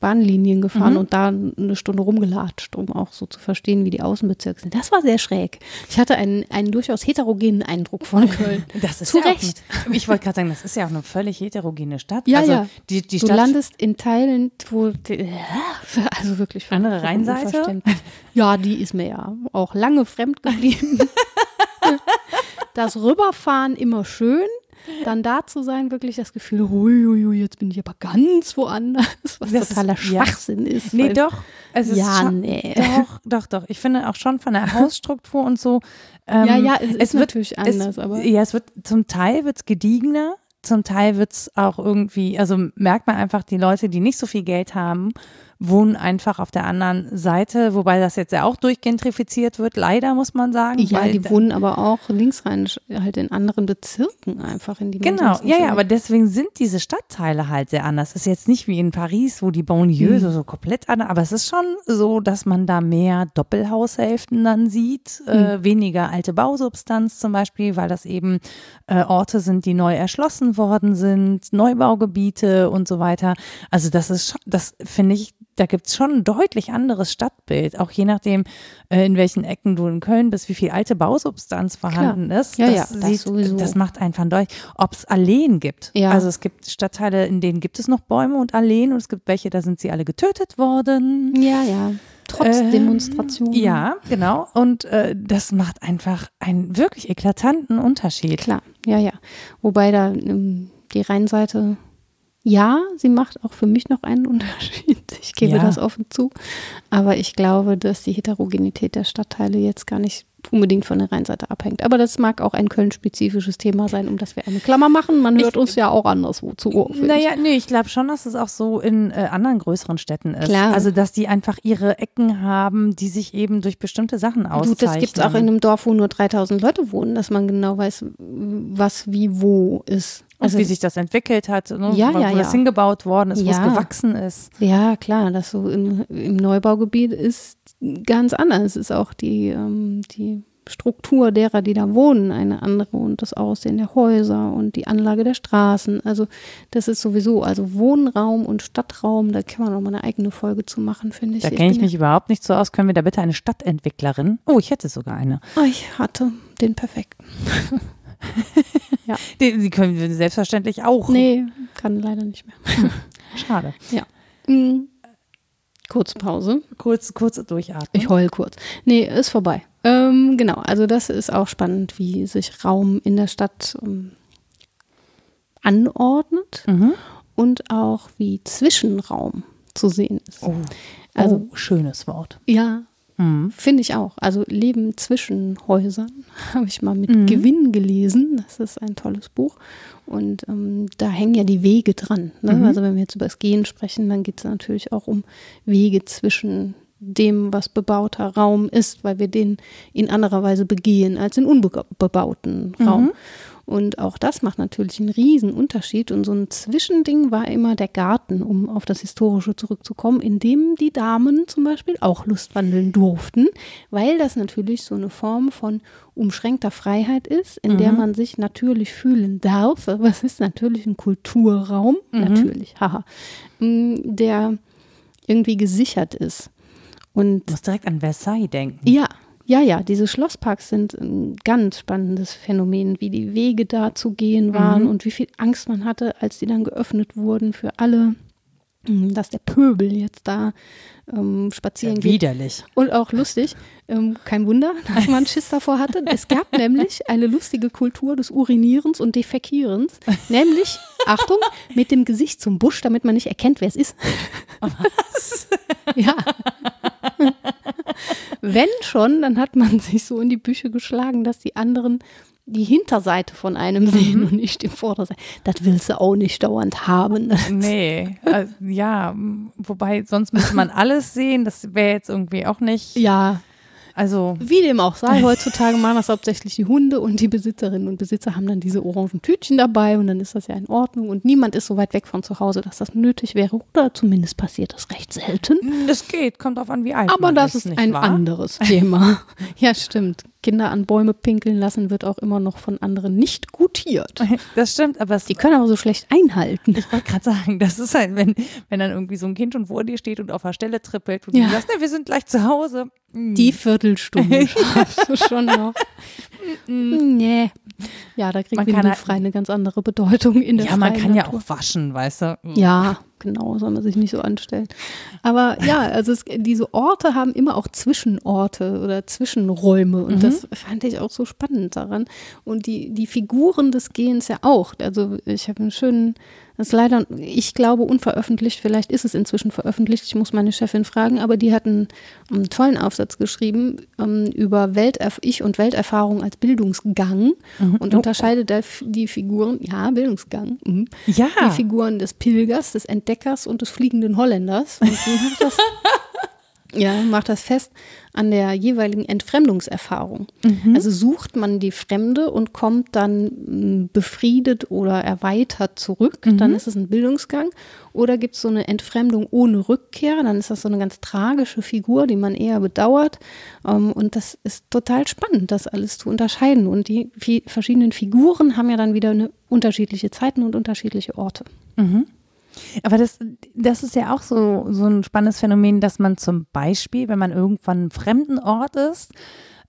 Speaker 2: Bahnlinien gefahren mhm. und da eine Stunde rumgelatscht, um auch so zu verstehen, wie die Außenbezirke sind. Das war sehr schräg. Ich hatte einen, einen durchaus heterogenen Eindruck von Köln.
Speaker 1: Das ist zu ja Recht. Eine, ich wollte gerade sagen, das ist ja auch eine völlig heterogene Stadt.
Speaker 2: Ja, also ja. Die, die du Stadt landest in Teilen, wo die, also wirklich
Speaker 1: andere Rheinseite.
Speaker 2: Ja, die ist mir ja auch lange fremd geblieben. das Rüberfahren immer schön dann da zu sein, wirklich das Gefühl, hui, jetzt bin ich aber ganz woanders, was das totaler ist, Schwachsinn
Speaker 1: ja.
Speaker 2: ist.
Speaker 1: Nee, doch.
Speaker 2: Es ist ja,
Speaker 1: schon,
Speaker 2: nee.
Speaker 1: Doch, doch, doch. Ich finde auch schon von der Hausstruktur und so.
Speaker 2: Ähm, ja, ja, es, es ist wird, natürlich anders,
Speaker 1: es,
Speaker 2: aber.
Speaker 1: Ja, es wird, zum Teil wird es gediegener, zum Teil wird es auch irgendwie, also merkt man einfach, die Leute, die nicht so viel Geld haben, wohnen einfach auf der anderen Seite, wobei das jetzt ja auch durchgentrifiziert wird, leider muss man sagen.
Speaker 2: Ja, die wohnen aber auch linksrheinisch halt in anderen Bezirken einfach in die
Speaker 1: Genau, ja, ja, aber deswegen sind diese Stadtteile halt sehr anders. Es ist jetzt nicht wie in Paris, wo die Banlieue mhm. so komplett anders, aber es ist schon so, dass man da mehr Doppelhaushälften dann sieht, mhm. äh, weniger alte Bausubstanz zum Beispiel, weil das eben äh, Orte sind, die neu erschlossen worden sind, Neubaugebiete und so weiter. Also das ist schon, das finde ich da gibt es schon ein deutlich anderes Stadtbild, auch je nachdem, äh, in welchen Ecken du in Köln bist, wie viel alte Bausubstanz vorhanden Klar. ist.
Speaker 2: Ja,
Speaker 1: das,
Speaker 2: ja,
Speaker 1: das, sieht, das macht einfach deutlich, ob es Alleen gibt. Ja. Also es gibt Stadtteile, in denen gibt es noch Bäume und Alleen und es gibt welche, da sind sie alle getötet worden.
Speaker 2: Ja, ja. Trotz äh, Demonstrationen.
Speaker 1: Ja, genau. Und äh, das macht einfach einen wirklich eklatanten Unterschied.
Speaker 2: Klar, ja, ja. Wobei da ähm, die Rheinseite ja, sie macht auch für mich noch einen Unterschied. Ich gebe ja. das offen zu. Aber ich glaube, dass die Heterogenität der Stadtteile jetzt gar nicht unbedingt von der Rheinseite abhängt. Aber das mag auch ein Köln-spezifisches Thema sein, um das wir eine Klammer machen. Man hört ich, uns ja auch anderswo zu.
Speaker 1: Naja, nee, ich glaube schon, dass es auch so in äh, anderen größeren Städten ist. Klar. Also, dass die einfach ihre Ecken haben, die sich eben durch bestimmte Sachen auszeichnen.
Speaker 2: Du, das gibt es auch in einem Dorf, wo nur 3000 Leute wohnen, dass man genau weiß, was wie wo ist.
Speaker 1: Also, wie sich das entwickelt hat, ne?
Speaker 2: ja,
Speaker 1: wo
Speaker 2: ja,
Speaker 1: das hingebaut worden ist, ja. wo es gewachsen ist.
Speaker 2: Ja, klar, das so in, im Neubaugebiet ist ganz anders. Es ist auch die, ähm, die Struktur derer, die da wohnen, eine andere und das Aussehen der Häuser und die Anlage der Straßen. Also das ist sowieso, also Wohnraum und Stadtraum, da kann man auch mal eine eigene Folge zu machen, finde ich.
Speaker 1: Da kenne ich mich ja überhaupt nicht so aus. Können wir da bitte eine Stadtentwicklerin? Oh, ich hätte sogar eine.
Speaker 2: Oh, ich hatte den perfekten.
Speaker 1: ja. Die, die, können wir selbstverständlich auch.
Speaker 2: Nee, kann leider nicht mehr.
Speaker 1: Schade.
Speaker 2: Ja. Mhm. Kurze Pause.
Speaker 1: Kurz, kurz durchatmen.
Speaker 2: Ich heul kurz. Nee, ist vorbei. Ähm, genau, also das ist auch spannend, wie sich Raum in der Stadt ähm, anordnet mhm. und auch wie Zwischenraum zu sehen ist.
Speaker 1: Oh. Also, oh, schönes Wort.
Speaker 2: Ja, Mhm. Finde ich auch. Also Leben zwischen Häusern habe ich mal mit mhm. Gewinn gelesen. Das ist ein tolles Buch. Und ähm, da hängen ja die Wege dran. Ne? Mhm. Also wenn wir jetzt über das Gehen sprechen, dann geht es natürlich auch um Wege zwischen dem, was bebauter Raum ist, weil wir den in anderer Weise begehen als in unbebauten Raum. Und auch das macht natürlich einen riesen Unterschied. Und so ein Zwischending war immer der Garten, um auf das Historische zurückzukommen, in dem die Damen zum Beispiel auch Lustwandeln durften, weil das natürlich so eine Form von umschränkter Freiheit ist, in mhm. der man sich natürlich fühlen darf. Es ist natürlich ein Kulturraum, mhm. natürlich, haha, mm, der irgendwie gesichert ist. Und
Speaker 1: du musst direkt an Versailles denken.
Speaker 2: Ja, ja, ja, diese Schlossparks sind ein ganz spannendes Phänomen, wie die Wege da zu gehen waren mhm. und wie viel Angst man hatte, als die dann geöffnet wurden für alle, hm, dass der Pöbel jetzt da ähm, spazieren ja, geht.
Speaker 1: Widerlich.
Speaker 2: Und auch lustig. Ähm, kein Wunder, dass man Schiss davor hatte. Es gab nämlich eine lustige Kultur des Urinierens und Defekierens. Nämlich, Achtung, mit dem Gesicht zum Busch, damit man nicht erkennt, wer es ist. Was? ja. Wenn schon, dann hat man sich so in die Bücher geschlagen, dass die anderen die Hinterseite von einem mhm. sehen und nicht die Vorderseite. Das willst du auch nicht dauernd haben.
Speaker 1: Nee, also, ja, wobei sonst müsste man alles sehen, das wäre jetzt irgendwie auch nicht.
Speaker 2: Ja, also wie dem auch sei, heutzutage machen das hauptsächlich die Hunde und die Besitzerinnen und Besitzer haben dann diese orangen Tütchen dabei und dann ist das ja in Ordnung und niemand ist so weit weg von zu Hause, dass das nötig wäre oder zumindest passiert das recht selten.
Speaker 1: Das geht, kommt auf an, wie alt
Speaker 2: Aber das ist, ist ein wahr? anderes Thema. ja, stimmt. Kinder an Bäume pinkeln lassen wird auch immer noch von anderen nicht gutiert.
Speaker 1: Das stimmt, aber
Speaker 2: die können aber so schlecht einhalten.
Speaker 1: Ich wollte gerade sagen, das ist halt, wenn, wenn dann irgendwie so ein Kind schon vor dir steht und auf der Stelle trippelt und ja. du sagst, ne, wir sind gleich zu Hause.
Speaker 2: Die Viertelstunde schaffst du schon noch. nee. Ja, da kriegt man halt, frei eine ganz andere Bedeutung in der
Speaker 1: Ja, man kann Natur. ja auch waschen, weißt du.
Speaker 2: Ja, genau, soll man sich nicht so anstellen. Aber ja, also es, diese Orte haben immer auch Zwischenorte oder Zwischenräume und mhm. das fand ich auch so spannend daran. Und die, die Figuren des Gehens ja auch. Also ich habe einen schönen Das ist leider, ich glaube, unveröffentlicht. Vielleicht ist es inzwischen veröffentlicht. Ich muss meine Chefin fragen, aber die hat einen, einen tollen Aufsatz geschrieben ähm, über Welterf Ich und Welterfahrung als Bildungsgang mhm. und oh. unterscheidet da die Figuren, ja, Bildungsgang, mhm,
Speaker 1: ja.
Speaker 2: die Figuren des Pilgers, des Entdeckers und des fliegenden Holländers. Und das ja, macht das fest an der jeweiligen Entfremdungserfahrung. Mhm. Also sucht man die Fremde und kommt dann mm, befriedet oder erweitert zurück, mhm. dann ist es ein Bildungsgang. Oder gibt es so eine Entfremdung ohne Rückkehr, dann ist das so eine ganz tragische Figur, die man eher bedauert. Ähm, und das ist total spannend, das alles zu unterscheiden. Und die verschiedenen Figuren haben ja dann wieder eine unterschiedliche Zeiten und unterschiedliche Orte.
Speaker 1: Mhm. Aber das, das ist ja auch so, so ein spannendes Phänomen, dass man zum Beispiel, wenn man irgendwann einem fremden Ort ist,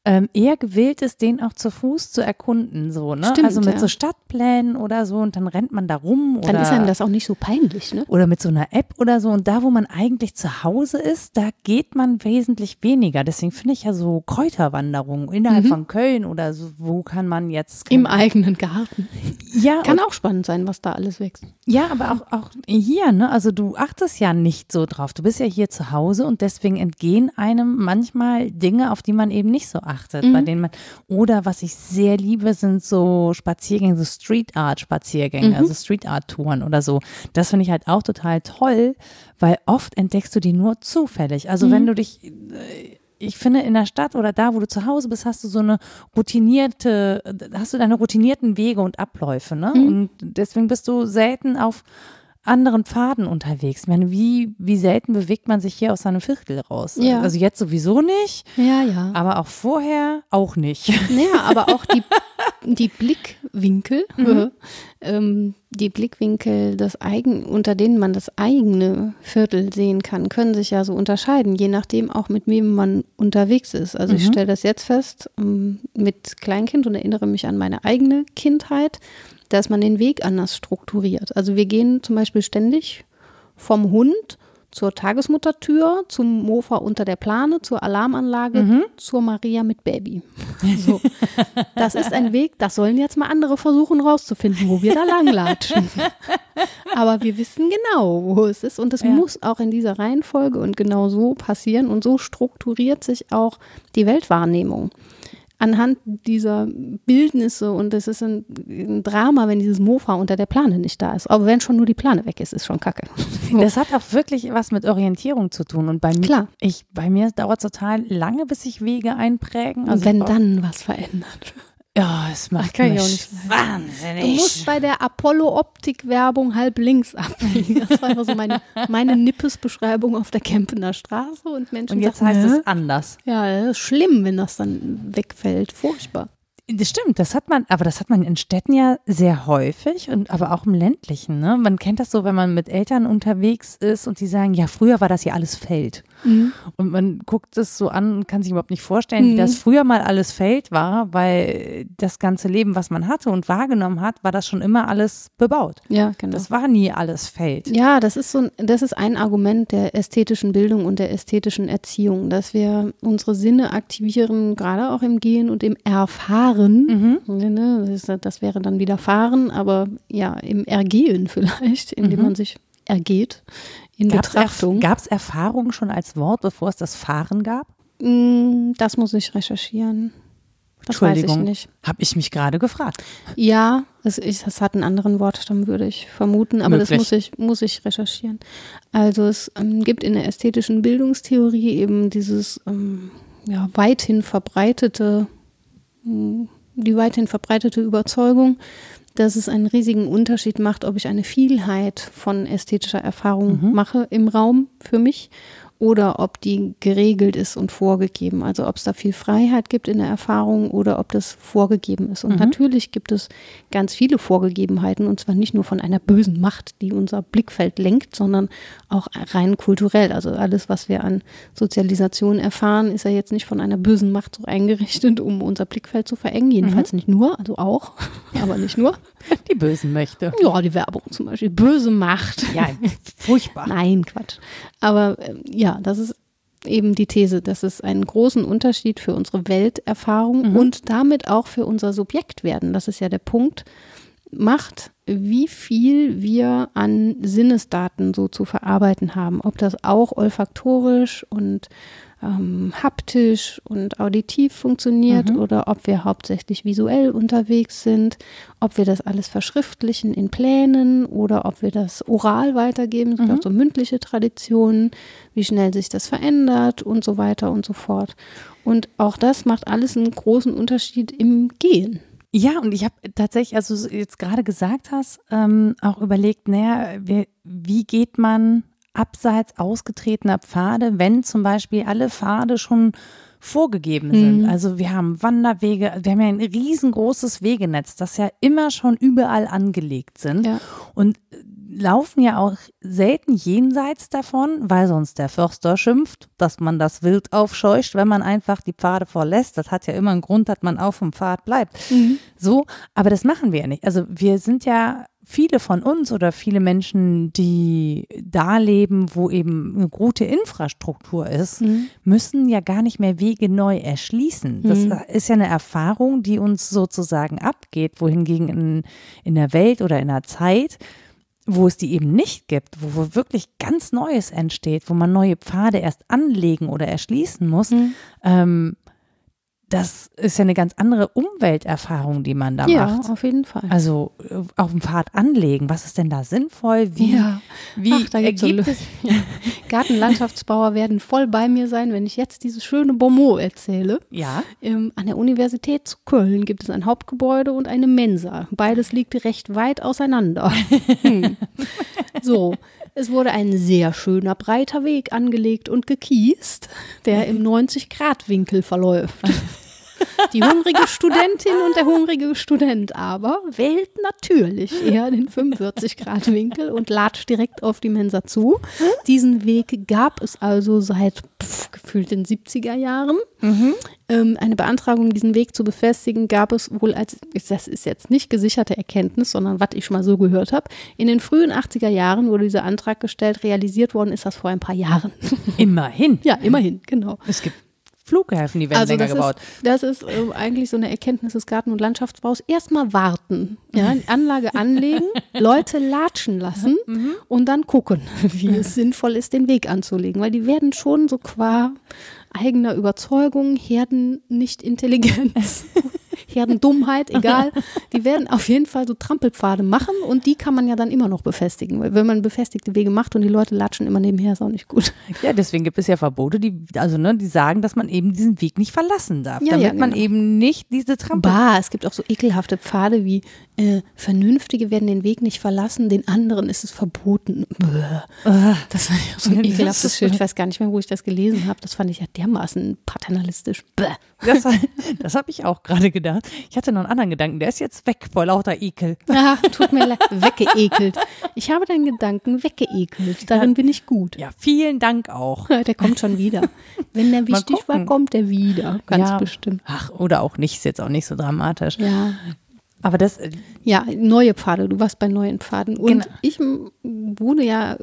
Speaker 1: ähm, eher gewillt ist, den auch zu Fuß zu erkunden, so, ne?
Speaker 2: Stimmt,
Speaker 1: also mit
Speaker 2: ja.
Speaker 1: so Stadtplänen oder so und dann rennt man da rum.
Speaker 2: Dann
Speaker 1: oder,
Speaker 2: ist einem das auch nicht so peinlich, ne?
Speaker 1: Oder mit so einer App oder so. Und da, wo man eigentlich zu Hause ist, da geht man wesentlich weniger. Deswegen finde ich ja so Kräuterwanderungen innerhalb
Speaker 2: Mhm.
Speaker 1: von Köln oder so, wo kann man jetzt.
Speaker 2: Im eigenen Garten.
Speaker 1: ja,
Speaker 2: Kann auch spannend sein, was da alles wächst.
Speaker 1: Ja, aber auch, auch hier, ne? Also du achtest ja nicht so drauf. Du bist ja hier zu Hause und deswegen entgehen einem manchmal Dinge, auf die man eben nicht so achtet, bei denen man, oder was ich sehr liebe, sind so Spaziergänge, so Street Art Spaziergänge, also Street Art Touren oder so. Das finde ich halt auch total toll, weil oft entdeckst du die nur zufällig. Also wenn du dich, äh, ich finde, in der Stadt oder da, wo du zu Hause bist, hast du so eine routinierte, hast du deine routinierten Wege und Abläufe, ne?
Speaker 2: Mhm.
Speaker 1: Und deswegen bist du selten auf anderen Pfaden unterwegs. Ich meine, wie, wie selten bewegt man sich hier aus seinem Viertel raus?
Speaker 2: Ja.
Speaker 1: Also jetzt sowieso nicht,
Speaker 2: Ja, ja.
Speaker 1: aber auch vorher auch nicht.
Speaker 2: Naja, aber auch die, die Blickwinkel, ähm, die Blickwinkel des eigen, unter denen man das eigene Viertel sehen kann, können sich ja so unterscheiden, je nachdem auch mit wem man unterwegs ist. Also ich
Speaker 1: Mhm.
Speaker 2: stelle das jetzt fest ähm, mit Kleinkind und erinnere mich an meine eigene Kindheit, dass man den Weg anders strukturiert. Also wir gehen zum Beispiel ständig vom Hund zur Tagesmuttertür, zum Mofa unter der Plane, zur Alarmanlage, zur Maria mit Baby. So. Das ist ein Weg, das sollen jetzt mal andere versuchen rauszufinden, wo wir da langlatschen. Aber wir wissen genau, wo es ist und es
Speaker 1: Ja.
Speaker 2: muss auch in dieser Reihenfolge und genau so passieren und so strukturiert sich auch die Weltwahrnehmung. Anhand dieser Bildnisse und es ist ein, ein Drama, wenn dieses Mofa unter der Plane nicht da ist. Aber wenn schon nur die Plane weg ist, ist schon kacke.
Speaker 1: Das hat auch wirklich was mit Orientierung zu tun. Und bei mir,
Speaker 2: Klar.
Speaker 1: ich, bei mir dauert es total lange, bis sich Wege einprägen.
Speaker 2: Und
Speaker 1: Also
Speaker 2: wenn
Speaker 1: ich brauch-
Speaker 2: dann was verändert.
Speaker 1: Ja, es macht
Speaker 2: kann ich
Speaker 1: mich
Speaker 2: auch nicht
Speaker 1: wahnsinnig.
Speaker 2: Du musst bei der Apollo-Optik-Werbung halb links abbiegen. Das war immer so meine, meine Nippes-Beschreibung auf der Kempener Straße. Und Menschen
Speaker 1: Und jetzt
Speaker 2: sagten,
Speaker 1: heißt es anders.
Speaker 2: Ja, schlimm, wenn das dann wegfällt. Furchtbar.
Speaker 1: Das stimmt, das hat man, aber das hat man in Städten ja sehr häufig und aber auch im ländlichen. Ne? Man kennt das so, wenn man mit Eltern unterwegs ist und die sagen, ja, früher war das ja alles Feld. Und man guckt es so an und kann sich überhaupt nicht vorstellen, wie
Speaker 2: Mhm.
Speaker 1: das früher mal alles Feld war, weil das ganze Leben, was man hatte und wahrgenommen hat, war das schon immer alles bebaut.
Speaker 2: Ja, genau.
Speaker 1: Das war nie alles Feld.
Speaker 2: Ja, das ist so ein, das ist ein Argument der ästhetischen Bildung und der ästhetischen Erziehung, dass wir unsere Sinne aktivieren, gerade auch im Gehen und im Erfahren. Ne, Das, ist, das wäre dann wieder Fahren, aber ja, im Ergehen vielleicht, indem man sich ergeht in
Speaker 1: Gab
Speaker 2: Betrachtung.
Speaker 1: es Erfahrung schon als Wort, bevor es das Fahren gab?
Speaker 2: Mm, Das muss ich recherchieren. Das weiß ich
Speaker 1: Entschuldigung,
Speaker 2: nicht.
Speaker 1: habe ich mich gerade gefragt.
Speaker 2: Ja, es, ich, es hat einen anderen Wortstamm, würde ich vermuten, aber das
Speaker 1: Möglich.
Speaker 2: muss ich, muss ich recherchieren. Also es ähm, gibt in der ästhetischen Bildungstheorie eben dieses ähm, ja, weithin verbreitete, mh, die weithin verbreitete Überzeugung, dass es einen riesigen Unterschied macht, ob ich eine Vielheit von ästhetischer Erfahrung mache im Raum für mich oder ob die geregelt ist und vorgegeben. Also ob es da viel Freiheit gibt in der Erfahrung oder ob das vorgegeben ist. Und natürlich gibt es ganz viele Vorgegebenheiten und zwar nicht nur von einer bösen Macht, die unser Blickfeld lenkt, sondern auch rein kulturell. Also alles, was wir an Sozialisation erfahren, ist ja jetzt nicht von einer bösen Macht so eingerichtet, um unser Blickfeld zu verengen. Jedenfalls nicht nur, also auch, aber nicht nur.
Speaker 1: Die Bösen möchte.
Speaker 2: Ja, die Werbung zum Beispiel. Böse Macht.
Speaker 1: Ja, furchtbar.
Speaker 2: Nein, Quatsch. Aber ähm, ja, das ist eben die These, dass es einen großen Unterschied für unsere Welterfahrung und damit auch für unser Subjektwerden, das ist ja der Punkt, macht, wie viel wir an Sinnesdaten so zu verarbeiten haben. Ob das auch olfaktorisch und ähm, haptisch und auditiv funktioniert mhm. oder ob wir hauptsächlich visuell unterwegs sind, ob wir das alles verschriftlichen in Plänen oder ob wir das oral weitergeben, es mhm. so mündliche Traditionen, wie schnell sich das verändert und so weiter und so fort. Und auch das macht alles einen großen Unterschied im Gehen.
Speaker 1: Ja, und ich habe tatsächlich, also jetzt gerade gesagt hast, ähm, auch überlegt, naja, wie, wie geht man abseits ausgetretener Pfade, wenn zum Beispiel alle Pfade schon vorgegeben sind. Mhm. Also wir haben Wanderwege, wir haben ja ein riesengroßes Wegenetz, das ja immer schon überall angelegt sind ja. und laufen ja auch selten jenseits davon, weil sonst der Förster schimpft, dass man das Wild aufscheucht, wenn man einfach die Pfade vorlässt. Das hat ja immer einen Grund, dass man auf dem Pfad bleibt. Mhm. So, aber das machen wir ja nicht. Also wir sind ja viele von uns oder viele Menschen, die da leben, wo eben eine gute Infrastruktur ist, mhm. müssen ja gar nicht mehr Wege neu erschließen. Das mhm. ist ja eine Erfahrung, die uns sozusagen abgeht, wohingegen in, in der Welt oder in der Zeit, wo es die eben nicht gibt, wo, wo wirklich ganz Neues entsteht, wo man neue Pfade erst anlegen oder erschließen muss, mhm. ähm, das ist ja eine ganz andere Umwelterfahrung, die man da
Speaker 2: ja,
Speaker 1: macht.
Speaker 2: Ja, auf jeden Fall.
Speaker 1: Also äh, auf dem Pfad anlegen, was ist denn da sinnvoll? Wie,
Speaker 2: ja. wie Ach, da gibt's ergibt so es? Gartenlandschaftsbauer werden voll bei mir sein, wenn ich jetzt dieses schöne Bonmot erzähle.
Speaker 1: Ja.
Speaker 2: Ähm, an der Universität zu Köln gibt es ein Hauptgebäude und eine Mensa. Beides liegt recht weit auseinander. hm. So, es wurde ein sehr schöner breiter Weg angelegt und gekiest, der im 90-Grad-Winkel verläuft. Die hungrige Studentin und der hungrige Student aber wählt natürlich eher den 45-Grad-Winkel und latscht direkt auf die Mensa zu. Diesen Weg gab es also seit pff, gefühlt den 70er Jahren. Mhm. Ähm, eine Beantragung, diesen Weg zu befestigen, gab es wohl als, das ist jetzt nicht gesicherte Erkenntnis, sondern was ich schon mal so gehört habe. In den frühen 80er Jahren wurde dieser Antrag gestellt, realisiert worden ist das vor ein paar Jahren.
Speaker 1: Immerhin.
Speaker 2: ja, immerhin, genau.
Speaker 1: Es gibt Flughäfen, die werden also länger gebaut.
Speaker 2: Ist, das ist äh, eigentlich so eine Erkenntnis des Garten- und Landschaftsbaus. Erstmal warten, ja, die Anlage anlegen, Leute latschen lassen mhm. und dann gucken, wie es sinnvoll ist, den Weg anzulegen. Weil die werden schon so qua eigener Überzeugung, Herden nicht Intelligenz Herdendummheit, egal. Die werden auf jeden Fall so Trampelpfade machen und die kann man ja dann immer noch befestigen. Weil wenn man befestigte Wege macht und die Leute latschen immer nebenher, ist auch nicht gut.
Speaker 1: Ja, deswegen gibt es ja Verbote, die, also ne, die sagen, dass man eben diesen Weg nicht verlassen darf. Ja, damit ja, genau. man eben nicht diese Trampel.
Speaker 2: Bah, es gibt auch so ekelhafte Pfade wie äh, Vernünftige werden den Weg nicht verlassen, den anderen ist es verboten. Bäh. Das fand ich auch so ein ekelhaftes Schild. Ich weiß gar nicht mehr, wo ich das gelesen habe. Das fand ich ja dermaßen paternalistisch. Bäh.
Speaker 1: Das, das habe ich auch gerade gedacht. Ich hatte noch einen anderen Gedanken, der ist jetzt weg vor lauter Ekel.
Speaker 2: Ach, tut mir leid, weggeekelt. Ich habe deinen Gedanken weggeekelt. Darin bin ich gut.
Speaker 1: Ja, vielen Dank auch.
Speaker 2: der kommt schon wieder. Wenn der wichtig war, kommt er wieder. Ganz ja. bestimmt.
Speaker 1: Ach, oder auch nicht, ist jetzt auch nicht so dramatisch.
Speaker 2: Ja.
Speaker 1: Aber das. Äh,
Speaker 2: ja, neue Pfade. Du warst bei neuen Pfaden. Und genau. ich wohne ja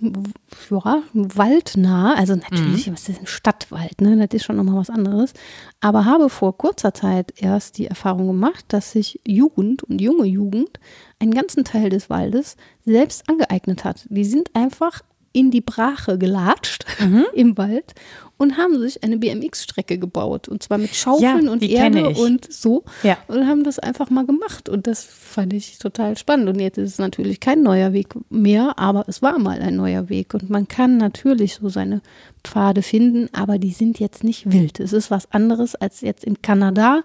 Speaker 2: ja, waldnah, also natürlich, mhm. was ist ein Stadtwald, ne? Das ist schon nochmal was anderes. Aber habe vor kurzer Zeit erst die Erfahrung gemacht, dass sich Jugend und junge Jugend einen ganzen Teil des Waldes selbst angeeignet hat. Die sind einfach in die Brache gelatscht mhm. im Wald und haben sich eine BMX-Strecke gebaut. Und zwar mit Schaufeln ja, und Erde und so. Ja. Und haben das einfach mal gemacht. Und das fand ich total spannend. Und jetzt ist es natürlich kein neuer Weg mehr, aber es war mal ein neuer Weg. Und man kann natürlich so seine Pfade finden, aber die sind jetzt nicht wild. Es ist was anderes als jetzt in Kanada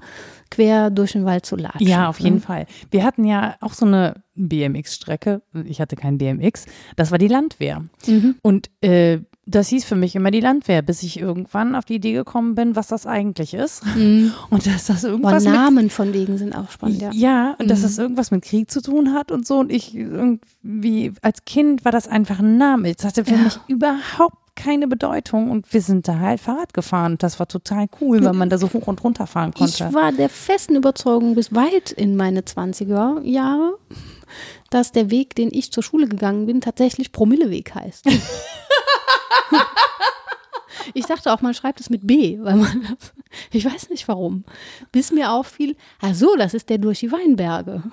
Speaker 2: quer durch den Wald zu latschen.
Speaker 1: Ja, auf jeden mhm. Fall. Wir hatten ja auch so eine BMX-Strecke. Ich hatte kein BMX. Das war die Landwehr. Mhm. Und äh, das hieß für mich immer die Landwehr, bis ich irgendwann auf die Idee gekommen bin, was das eigentlich ist. Mhm. Und dass das irgendwas.
Speaker 2: Boah, Namen mit, von wegen sind auch spannend, ja.
Speaker 1: Ja, und mhm. dass das irgendwas mit Krieg zu tun hat und so. Und ich irgendwie, als Kind war das einfach ein Name. Das hatte für ja. mich überhaupt keine Bedeutung und wir sind da halt Fahrrad gefahren. Das war total cool, weil man da so hoch und runter fahren konnte.
Speaker 2: Ich war der festen Überzeugung bis weit in meine 20er Jahre, dass der Weg, den ich zur Schule gegangen bin, tatsächlich Promilleweg heißt. Ich dachte auch, man schreibt es mit B, weil man ich weiß nicht warum. Bis mir auffiel, ach so, das ist der durch die Weinberge.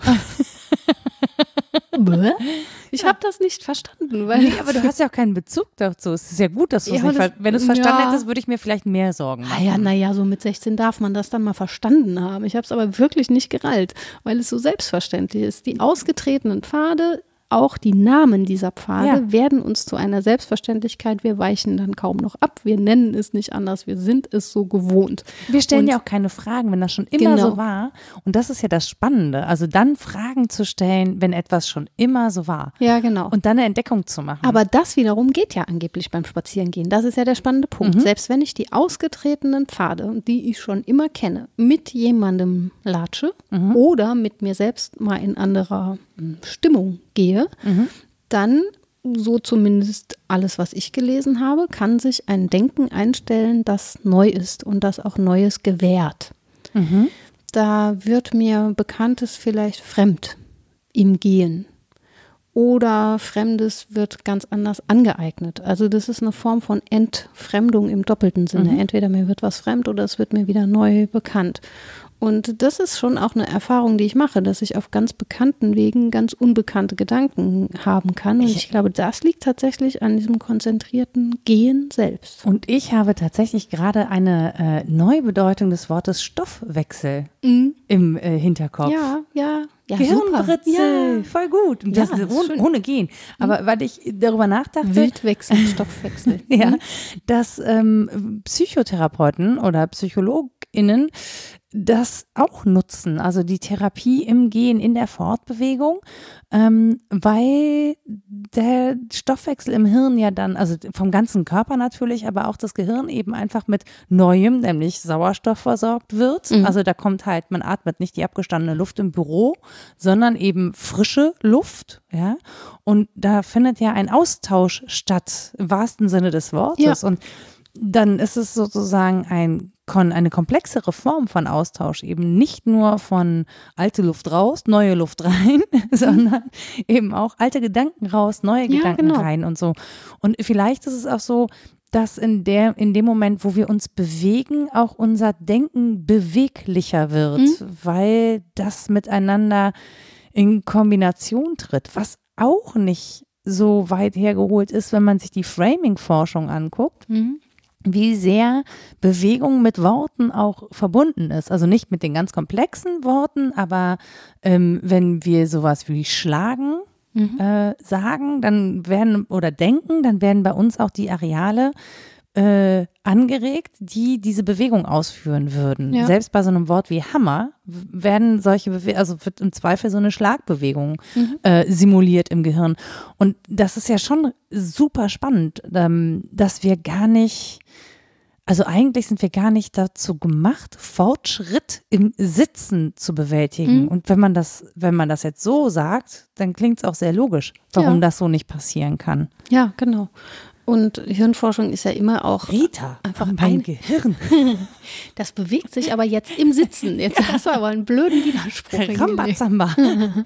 Speaker 2: ich habe das nicht verstanden. Weil
Speaker 1: nee, aber du hast ja auch keinen Bezug dazu. Es ist ja gut, dass du es
Speaker 2: Ja,
Speaker 1: nicht
Speaker 2: das-
Speaker 1: Wenn du es verstanden
Speaker 2: ja.
Speaker 1: hättest, würde ich mir vielleicht mehr Sorgen
Speaker 2: Ah
Speaker 1: machen.
Speaker 2: ja, naja, so mit 16 darf man das dann mal verstanden haben. Ich habe es aber wirklich nicht gerallt, weil es so selbstverständlich ist. Die ausgetretenen Pfade, auch die Namen dieser Pfade,
Speaker 1: Ja.
Speaker 2: werden uns zu einer Selbstverständlichkeit. Wir weichen dann kaum noch ab. Wir nennen es nicht anders. Wir sind es so gewohnt.
Speaker 1: Wir stellen
Speaker 2: Und-
Speaker 1: ja auch keine Fragen, wenn das schon immer
Speaker 2: Genau.
Speaker 1: so war. Und das ist ja das Spannende. Also dann Fragen zu stellen, wenn etwas schon immer so war.
Speaker 2: Ja, genau.
Speaker 1: Und dann eine Entdeckung zu machen.
Speaker 2: Aber das wiederum geht ja angeblich beim Spazierengehen. Das ist ja der spannende Punkt.
Speaker 1: Mhm.
Speaker 2: Selbst wenn ich die ausgetretenen Pfade, die ich schon immer kenne, mit jemandem latsche
Speaker 1: Mhm.
Speaker 2: oder mit mir selbst mal in anderer Stimmung gehe,
Speaker 1: Mhm.
Speaker 2: dann, so zumindest alles, was ich gelesen habe, kann sich ein Denken einstellen, das neu ist und das auch Neues gewährt.
Speaker 1: Mhm.
Speaker 2: Da wird mir Bekanntes vielleicht fremd im Gehen oder Fremdes wird ganz anders angeeignet. Also das ist eine Form von Entfremdung im doppelten Sinne. Entweder mir wird was fremd oder es wird mir wieder neu bekannt. Und das ist schon auch eine Erfahrung, die ich mache, dass ich auf ganz bekannten Wegen ganz unbekannte Gedanken haben kann. Und ich glaube, das liegt tatsächlich an diesem konzentrierten Gehen selbst.
Speaker 1: Und ich habe tatsächlich gerade eine äh, Neubedeutung des Wortes Stoffwechsel im äh, Hinterkopf.
Speaker 2: Ja, ja, ja.
Speaker 1: Gehirnbritzel.
Speaker 2: Ja.
Speaker 1: voll gut. Das
Speaker 2: Ja,
Speaker 1: ist
Speaker 2: ist
Speaker 1: ohne, ohne Gehen. Aber weil ich darüber nachdachte,
Speaker 2: Wildwechsel, Stoffwechsel.
Speaker 1: ja, dass ähm, Psychotherapeuten oder PsychologInnen das auch nutzen, also die Therapie im Gehen, in der Fortbewegung, ähm, weil der Stoffwechsel im Hirn ja dann, also vom ganzen Körper natürlich, aber auch das Gehirn eben einfach mit Neuem, nämlich Sauerstoff versorgt wird. Also da kommt halt, man atmet nicht die abgestandene Luft im Büro, sondern eben frische Luft, ja. Und da findet ja ein Austausch statt, im wahrsten Sinne des Wortes.
Speaker 2: Ja.
Speaker 1: Und dann ist es sozusagen ein, eine komplexere Form von Austausch, eben nicht nur von alte Luft raus, neue Luft rein, sondern eben auch alte Gedanken raus, neue
Speaker 2: Ja,
Speaker 1: Gedanken
Speaker 2: genau.
Speaker 1: rein und so. Und vielleicht ist es auch so, dass in der, in dem Moment, wo wir uns bewegen, auch unser Denken beweglicher wird,
Speaker 2: Mhm.
Speaker 1: weil das miteinander in Kombination tritt, was auch nicht so weit hergeholt ist, wenn man sich die Framing-Forschung anguckt
Speaker 2: Mhm.
Speaker 1: Wie sehr Bewegung mit Worten auch verbunden ist. Also nicht mit den ganz komplexen Worten, aber ähm, wenn wir sowas wie schlagen äh, sagen, dann werden oder denken, dann werden bei uns auch die Areale äh, angeregt, die diese Bewegung ausführen würden.
Speaker 2: Ja.
Speaker 1: Selbst bei so einem Wort wie Hammer werden solche Bewe also wird im Zweifel so eine Schlagbewegung äh, simuliert im Gehirn. Und das ist ja schon super spannend, ähm, dass wir gar nicht also eigentlich sind wir gar nicht dazu gemacht, Fortschritt im Sitzen zu bewältigen. Und wenn man das, wenn man das jetzt so sagt, dann klingt es auch sehr logisch, warum
Speaker 2: Ja.
Speaker 1: das so nicht passieren kann.
Speaker 2: Ja, genau. Und Hirnforschung ist ja immer auch,
Speaker 1: Rita,
Speaker 2: Einfach
Speaker 1: mein
Speaker 2: ein-
Speaker 1: Gehirn.
Speaker 2: das bewegt sich aber jetzt im Sitzen. Jetzt hast du aber einen blöden Widerspruch.
Speaker 1: Rambazamba.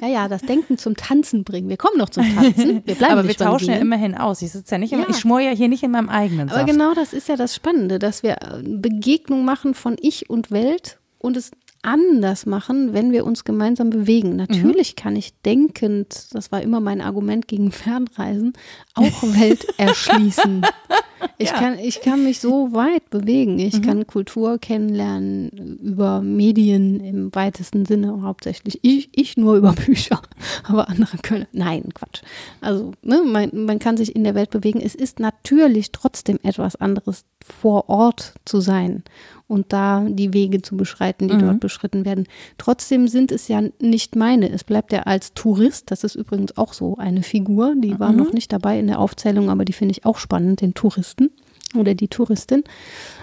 Speaker 2: Ja, ja, das Denken zum Tanzen bringen. Wir kommen noch zum Tanzen. Wir bleiben
Speaker 1: Aber wir tauschen ja immerhin aus. Ich sitze ja nicht,
Speaker 2: Ja.
Speaker 1: ich schmor ja hier nicht in meinem eigenen
Speaker 2: Aber
Speaker 1: Saft.
Speaker 2: genau das ist ja das Spannende, dass wir äh, Begegnung machen von Ich und Welt und es anders machen, wenn wir uns gemeinsam bewegen. Natürlich kann ich denkend, das war immer mein Argument gegen Fernreisen, auch Welt erschließen. Ich,
Speaker 1: Ja.
Speaker 2: kann, ich kann mich so weit bewegen. Ich kann Kultur kennenlernen über Medien im weitesten Sinne, hauptsächlich. Ich, ich nur über Bücher, aber andere können. Nein, Quatsch. Also, ne, man, man kann sich in der Welt bewegen. Es ist natürlich trotzdem etwas anderes, vor Ort zu sein und da die Wege zu beschreiten, die dort beschritten werden. Trotzdem sind es ja nicht meine. Es bleibt ja als Tourist, das ist übrigens auch so eine Figur, die war noch nicht dabei in der Aufzählung, aber die finde ich auch spannend, den Touristen oder die Touristin,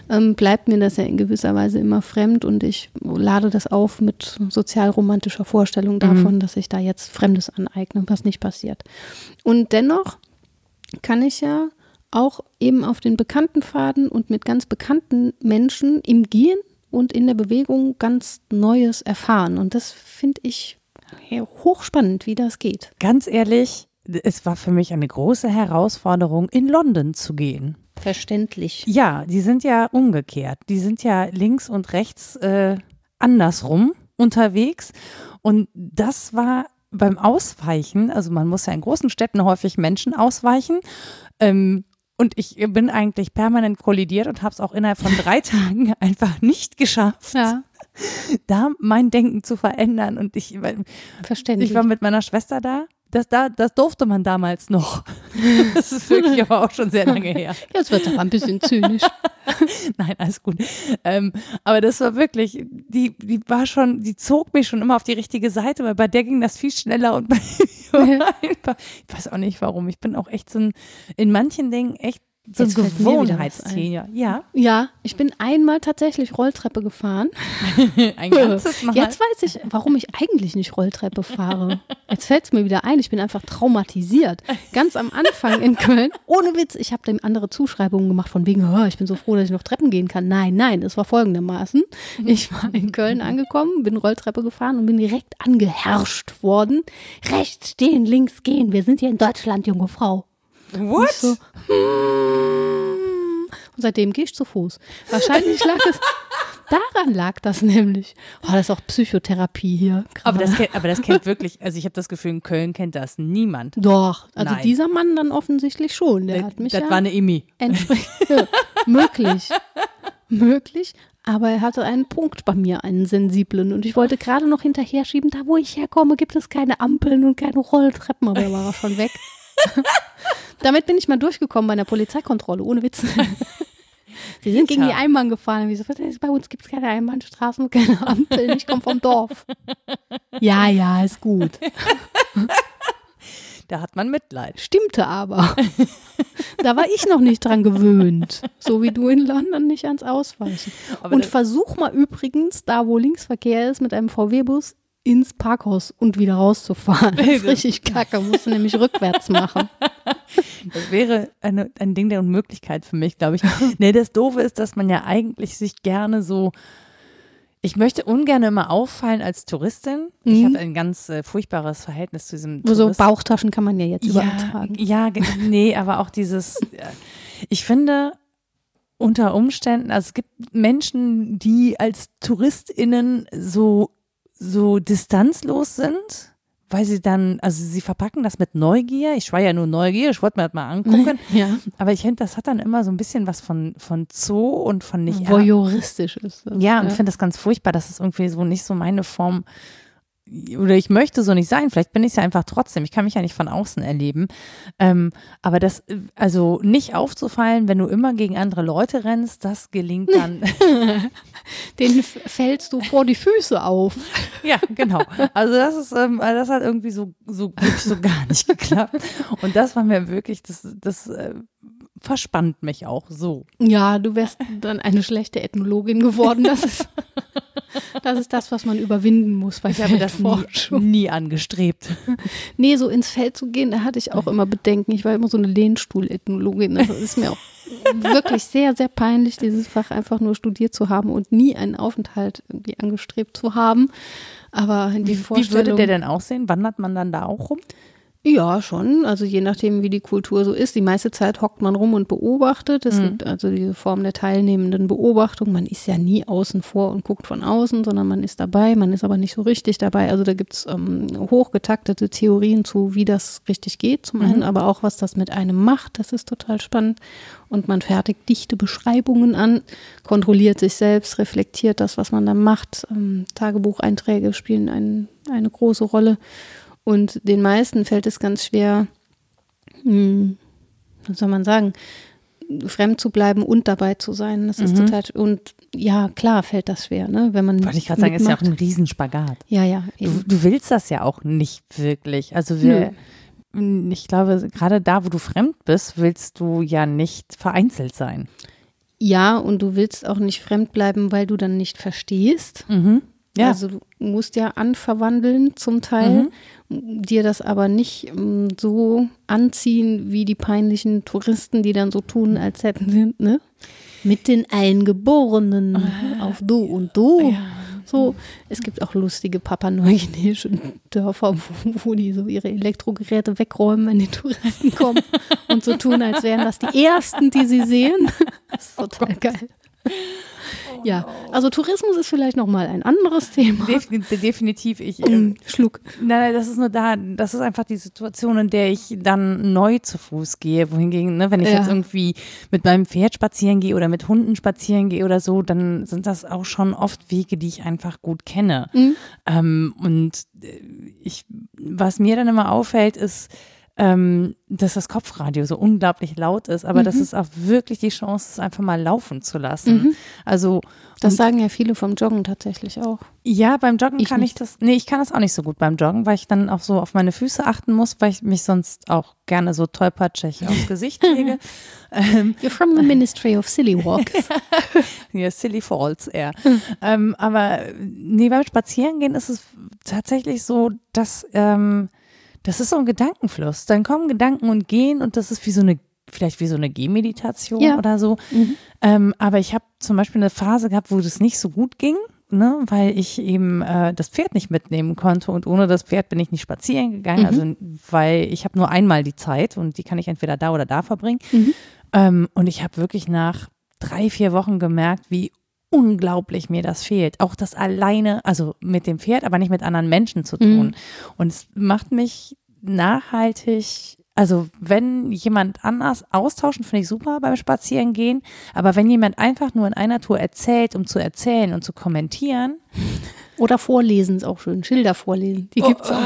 Speaker 2: ähm, bleibt mir das ja in gewisser Weise immer fremd und ich lade das auf mit sozialromantischer Vorstellung davon, dass ich da jetzt Fremdes aneigne, was nicht passiert. Und dennoch kann ich ja auch eben auf den bekannten Pfaden und mit ganz bekannten Menschen im Gehen und in der Bewegung ganz Neues erfahren. Und das finde ich ja, hochspannend, wie das geht.
Speaker 1: Ganz ehrlich, es war für mich eine große Herausforderung, in London zu gehen.
Speaker 2: Verständlich.
Speaker 1: Ja, die sind ja umgekehrt. Die sind ja links und rechts äh, andersrum unterwegs. Und das war beim Ausweichen, also man muss ja in großen Städten häufig Menschen ausweichen. Ähm, und ich bin eigentlich permanent kollidiert und habe es auch innerhalb von drei Tagen einfach nicht geschafft,
Speaker 2: Ja,
Speaker 1: da mein Denken zu verändern. Und ich,
Speaker 2: verständlich.
Speaker 1: ich war mit meiner Schwester da. Das, da, das durfte man damals noch. Das ist wirklich aber auch schon sehr lange her.
Speaker 2: Jetzt wird es aber ein bisschen zynisch.
Speaker 1: Nein, alles gut. Ähm, aber das war wirklich, die, die war schon, die zog mich schon immer auf die richtige Seite, weil bei der ging das viel schneller und bei mir war einfach, ich weiß auch nicht warum. Ich bin auch echt so ein, in manchen Dingen echt so ein Gewohnheitstier. Ja,
Speaker 2: Ja, ich bin einmal tatsächlich Rolltreppe gefahren.
Speaker 1: ein ganzes Mal.
Speaker 2: Jetzt weiß ich, warum ich eigentlich nicht Rolltreppe fahre. Jetzt fällt es mir wieder ein, ich bin einfach traumatisiert. Ganz am Anfang in Köln, ohne Witz, ich habe dem andere Zuschreibungen gemacht von wegen, "Oh, ich bin so froh, dass ich noch Treppen gehen kann. Nein, nein, es war folgendermaßen. Ich war in Köln angekommen, bin Rolltreppe gefahren und bin direkt angeherrscht worden. Rechts stehen, links gehen, wir sind hier in Deutschland, junge Frau.
Speaker 1: What?
Speaker 2: Ich so, hm. Und seitdem gehe ich zu Fuß. Wahrscheinlich lag es, daran lag das nämlich. Oh, das ist auch Psychotherapie hier.
Speaker 1: aber, das kennt, aber das kennt wirklich, also ich habe das Gefühl, in Köln kennt das niemand.
Speaker 2: Doch, also
Speaker 1: Nein.
Speaker 2: dieser Mann dann offensichtlich schon. Der
Speaker 1: das
Speaker 2: hat mich
Speaker 1: das
Speaker 2: ja
Speaker 1: war eine
Speaker 2: ja, möglich. Möglich, aber er hatte einen Punkt bei mir, einen sensiblen. Und ich wollte gerade noch hinterher schieben, da wo ich herkomme, gibt es keine Ampeln und keine Rolltreppen, aber er war schon weg. Damit bin ich mal durchgekommen bei einer Polizeikontrolle, ohne Witz. Sie sind gegen die. Einbahn gefahren. So, "Was ist, bei uns gibt es keine Einbahnstraßen keine Ampeln. Ich komme vom Dorf. Ja, ja, ist gut.
Speaker 1: Da hat man Mitleid.
Speaker 2: Stimmte aber. Da war ich noch nicht dran gewöhnt. So wie du in London nicht ans Ausweichen.
Speaker 1: Aber
Speaker 2: und versuch mal übrigens, da wo Linksverkehr ist, mit einem VW-Bus ins Parkhaus und wieder rauszufahren. Das ist richtig kacke. Musst du nämlich rückwärts machen.
Speaker 1: Das wäre eine, ein Ding der Unmöglichkeit für mich, glaube ich. nee, das Doofe ist, dass man ja eigentlich sich gerne so. Ich möchte ungern immer auffallen als Touristin. Ich
Speaker 2: Mhm.
Speaker 1: habe ein ganz äh, furchtbares Verhältnis zu diesem
Speaker 2: So
Speaker 1: Tourist-
Speaker 2: Bauchtaschen kann man ja jetzt überall
Speaker 1: ja,
Speaker 2: tragen.
Speaker 1: Ja, nee, aber auch dieses, äh, ich finde, unter Umständen, also es gibt Menschen, die als TouristInnen so, so distanzlos sind, weil sie dann, also sie verpacken das mit Neugier. Ich war ja nur Neugier, ich wollte mir das mal angucken.
Speaker 2: Ja.
Speaker 1: Aber ich finde, das hat dann immer so ein bisschen was von, von Zoo und von nicht.
Speaker 2: Voyeuristisch ist das.
Speaker 1: Ja, und ich finde das ganz furchtbar, dass es irgendwie so nicht so meine Form oder ich möchte so nicht sein. Vielleicht bin ich es ja einfach trotzdem. Ich kann mich ja nicht von außen erleben. Ähm, aber das, also nicht aufzufallen, wenn du immer gegen andere Leute rennst, das gelingt dann.
Speaker 2: Den fällst du vor die Füße auf.
Speaker 1: ja, genau. Also das ist, ähm, das hat irgendwie so, so so gar nicht geklappt. Und das war mir wirklich, das, das äh, verspannt mich auch so.
Speaker 2: Ja, du wärst dann eine schlechte Ethnologin geworden. Das ist das, ist das was man überwinden muss bei
Speaker 1: Ich habe das nie, nie angestrebt.
Speaker 2: Nee, so ins Feld zu gehen, da hatte ich auch immer Bedenken. Ich war immer so eine Lehnstuhl-Ethnologin. Das ist mir auch wirklich sehr, sehr peinlich, dieses Fach einfach nur studiert zu haben und nie einen Aufenthalt irgendwie angestrebt zu haben. Aber die
Speaker 1: Wie, wie
Speaker 2: Vorstellung,
Speaker 1: würde der denn aussehen? Wandert man dann da auch rum?
Speaker 2: Ja, schon. Also je nachdem, wie die Kultur so ist. Die meiste Zeit hockt man rum und beobachtet. Es gibt also diese Form der teilnehmenden Beobachtung. Man ist ja nie außen vor und guckt von außen, sondern man ist dabei. Man ist aber nicht so richtig dabei. Also da gibt's ähm, hochgetaktete Theorien zu, wie das richtig geht. Zum einen, aber auch, was das mit einem macht. Das ist total spannend. Und man fertigt dichte Beschreibungen an, kontrolliert sich selbst, reflektiert das, was man da macht. Ähm, Tagebucheinträge spielen ein, eine große Rolle. Und den meisten fällt es ganz schwer, hm, was soll man sagen, fremd zu bleiben und dabei zu sein. Das ist total, und ja, klar fällt das schwer, ne, wenn man.
Speaker 1: Mhm. Wollte ich gerade sagen, ist ja auch ein Riesenspagat.
Speaker 2: Ja, ja.
Speaker 1: Du, du willst das ja auch nicht wirklich. Also wir, ich glaube, gerade da, wo du fremd bist, willst du ja nicht vereinzelt sein.
Speaker 2: Ja, und du willst auch nicht fremd bleiben, weil du dann nicht verstehst.
Speaker 1: Ja.
Speaker 2: Also du musst ja anverwandeln zum Teil, dir das aber nicht ähm, so anziehen wie die peinlichen Touristen, die dann so tun, als hätten sie, ne? Mit den Eingeborenen auf Du und Du. So, es gibt auch lustige papua-neuguineische Dörfer, wo, wo die so ihre Elektrogeräte wegräumen, wenn die Touristen kommen und so tun, als wären das die ersten, die sie sehen. Das ist total geil. Ja, also Tourismus ist vielleicht nochmal ein anderes Thema.
Speaker 1: Definitiv, definitiv ich.
Speaker 2: Ähm, Schluck.
Speaker 1: Nein, das ist nur da, das ist einfach die Situation, in der ich dann neu zu Fuß gehe. Wohingegen, ne, wenn ich
Speaker 2: Ja.
Speaker 1: jetzt irgendwie mit meinem Pferd spazieren gehe oder mit Hunden spazieren gehe oder so, dann sind das auch schon oft Wege, die ich einfach gut kenne.
Speaker 2: Mhm.
Speaker 1: Ähm, und äh, ich, was mir dann immer auffällt, ist, ähm, dass das Kopfradio so unglaublich laut ist, aber das ist auch wirklich die Chance, es einfach mal laufen zu lassen. Also
Speaker 2: Das sagen ja viele vom Joggen tatsächlich auch.
Speaker 1: ja, beim Joggen
Speaker 2: Ich
Speaker 1: kann ich
Speaker 2: nicht.
Speaker 1: das, nee, ich kann das auch nicht so gut beim Joggen, weil ich dann auch so auf meine Füße achten muss, weil ich mich sonst auch gerne so tollpatschig aufs Gesicht lege. ähm,
Speaker 2: You're from the Ministry of Silly Walks.
Speaker 1: ja, Silly Falls eher. ähm, aber nee, beim Spazierengehen ist es tatsächlich so, dass ähm, das ist so ein Gedankenfluss. Dann kommen Gedanken und gehen und das ist wie so eine, vielleicht wie so eine Gehmeditation
Speaker 2: Ja.
Speaker 1: oder so. Ähm, aber ich habe zum Beispiel eine Phase gehabt, wo das nicht so gut ging. Ne, weil ich eben äh, das Pferd nicht mitnehmen konnte und ohne das Pferd bin ich nicht spazieren gegangen, also weil ich habe nur einmal die Zeit und die kann ich entweder da oder da verbringen. Ähm, und ich habe wirklich nach drei, vier Wochen gemerkt, wie unglaublich mir das fehlt. Auch das alleine, also mit dem Pferd, aber nicht mit anderen Menschen zu tun. Und es macht mich nachhaltig, also wenn jemand anders austauschen, finde ich super beim Spazierengehen. Aber wenn jemand einfach nur in einer Tour erzählt, um zu erzählen und zu kommentieren,
Speaker 2: Oder vorlesen ist auch schön. Schilder vorlesen. Die gibt's auch.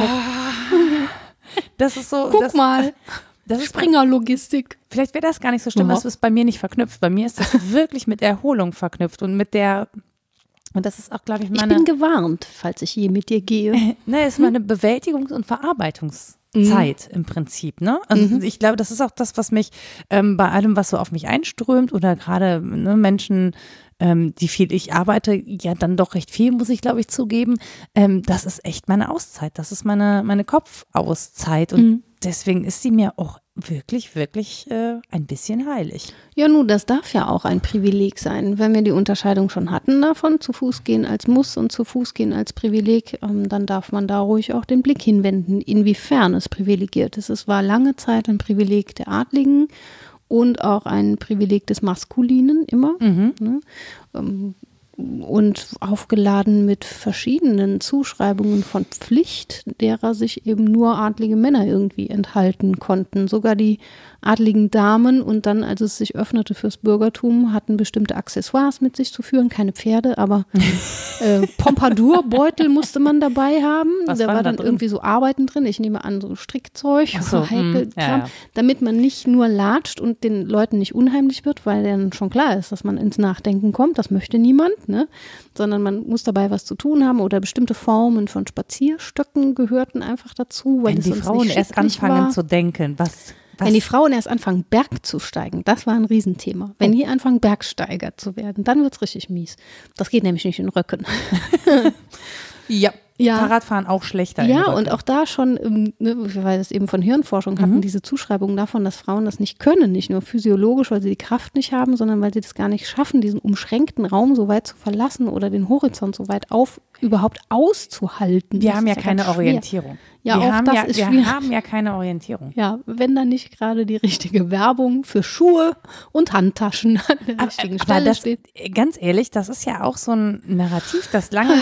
Speaker 1: das ist so.
Speaker 2: Guck
Speaker 1: das,
Speaker 2: mal.
Speaker 1: das ist
Speaker 2: Springerlogistik.
Speaker 1: Vielleicht wäre das gar nicht so schlimm,
Speaker 2: Ja.
Speaker 1: das ist bei mir nicht verknüpft. Bei mir ist das wirklich mit Erholung verknüpft und mit der, und das ist auch, glaube ich,
Speaker 2: Ich
Speaker 1: meine,
Speaker 2: bin gewarnt, falls ich je mit dir gehe.
Speaker 1: ne, ist meine Bewältigungs- und Verarbeitungszeit im Prinzip, ne? Also ich glaube, das ist auch das, was mich ähm, bei allem, was so auf mich einströmt oder gerade ne, Menschen, ähm, die viel, ich arbeite ja dann doch recht viel, muss ich glaube ich zugeben, ähm, das ist echt meine Auszeit, das ist meine, meine Kopfauszeit und deswegen ist sie mir auch wirklich, wirklich äh, ein bisschen heilig.
Speaker 2: Ja, nun, das darf ja auch ein Privileg sein. Wenn wir die Unterscheidung schon hatten davon, zu Fuß gehen als Muss und zu Fuß gehen als Privileg, ähm, dann darf man da ruhig auch den Blick hinwenden, inwiefern es privilegiert ist. Es war lange Zeit ein Privileg der Adligen und auch ein Privileg des Maskulinen immer. Ne? Ähm, und aufgeladen mit verschiedenen Zuschreibungen von Pflicht, derer sich eben nur adlige Männer irgendwie enthalten konnten. Sogar die adligen Damen und dann, als es sich öffnete fürs Bürgertum, hatten bestimmte Accessoires mit sich zu führen, keine Pferde, aber äh, Pompadour-Beutel musste man dabei haben.
Speaker 1: Was
Speaker 2: da
Speaker 1: war
Speaker 2: war
Speaker 1: da
Speaker 2: dann
Speaker 1: drin?
Speaker 2: irgendwie so Arbeiten drin. Ich nehme an, so Strickzeug,
Speaker 1: so,
Speaker 2: so heikel
Speaker 1: hm, ja, ja.
Speaker 2: damit man nicht nur latscht und den Leuten nicht unheimlich wird, weil dann schon klar ist, dass man ins Nachdenken kommt. Das möchte niemand, ne? Sondern man muss dabei was zu tun haben oder bestimmte Formen von Spazierstöcken gehörten einfach dazu, weil
Speaker 1: Wenn die Frauen erst anfangen
Speaker 2: war.
Speaker 1: zu denken, was, was
Speaker 2: Wenn die Frauen erst anfangen, Berg zu steigen, das war ein Riesenthema. Wenn die anfangen, Bergsteiger zu werden, dann wird's richtig mies. Das geht nämlich nicht in Röcken.
Speaker 1: ja,
Speaker 2: Ja.
Speaker 1: Fahrradfahren auch schlechter.
Speaker 2: Ja, und auch da schon, ähm, ne, weil wir das eben von Hirnforschung hatten, diese Zuschreibung davon, dass Frauen das nicht können, nicht nur physiologisch, weil sie die Kraft nicht haben, sondern weil sie das gar nicht schaffen, diesen umschränkten Raum so weit zu verlassen oder den Horizont so weit auf überhaupt auszuhalten.
Speaker 1: wir
Speaker 2: Das
Speaker 1: haben ja keine. Orientierung.
Speaker 2: Ja,
Speaker 1: wir
Speaker 2: auch
Speaker 1: haben
Speaker 2: das
Speaker 1: ja,
Speaker 2: ist
Speaker 1: wir
Speaker 2: schwierig.
Speaker 1: haben ja keine Orientierung.
Speaker 2: Ja, wenn da nicht gerade die richtige Werbung für Schuhe und Handtaschen an der richtigen
Speaker 1: Aber
Speaker 2: Stelle
Speaker 1: das,
Speaker 2: steht.
Speaker 1: ganz ehrlich, das ist ja auch so ein Narrativ, das lange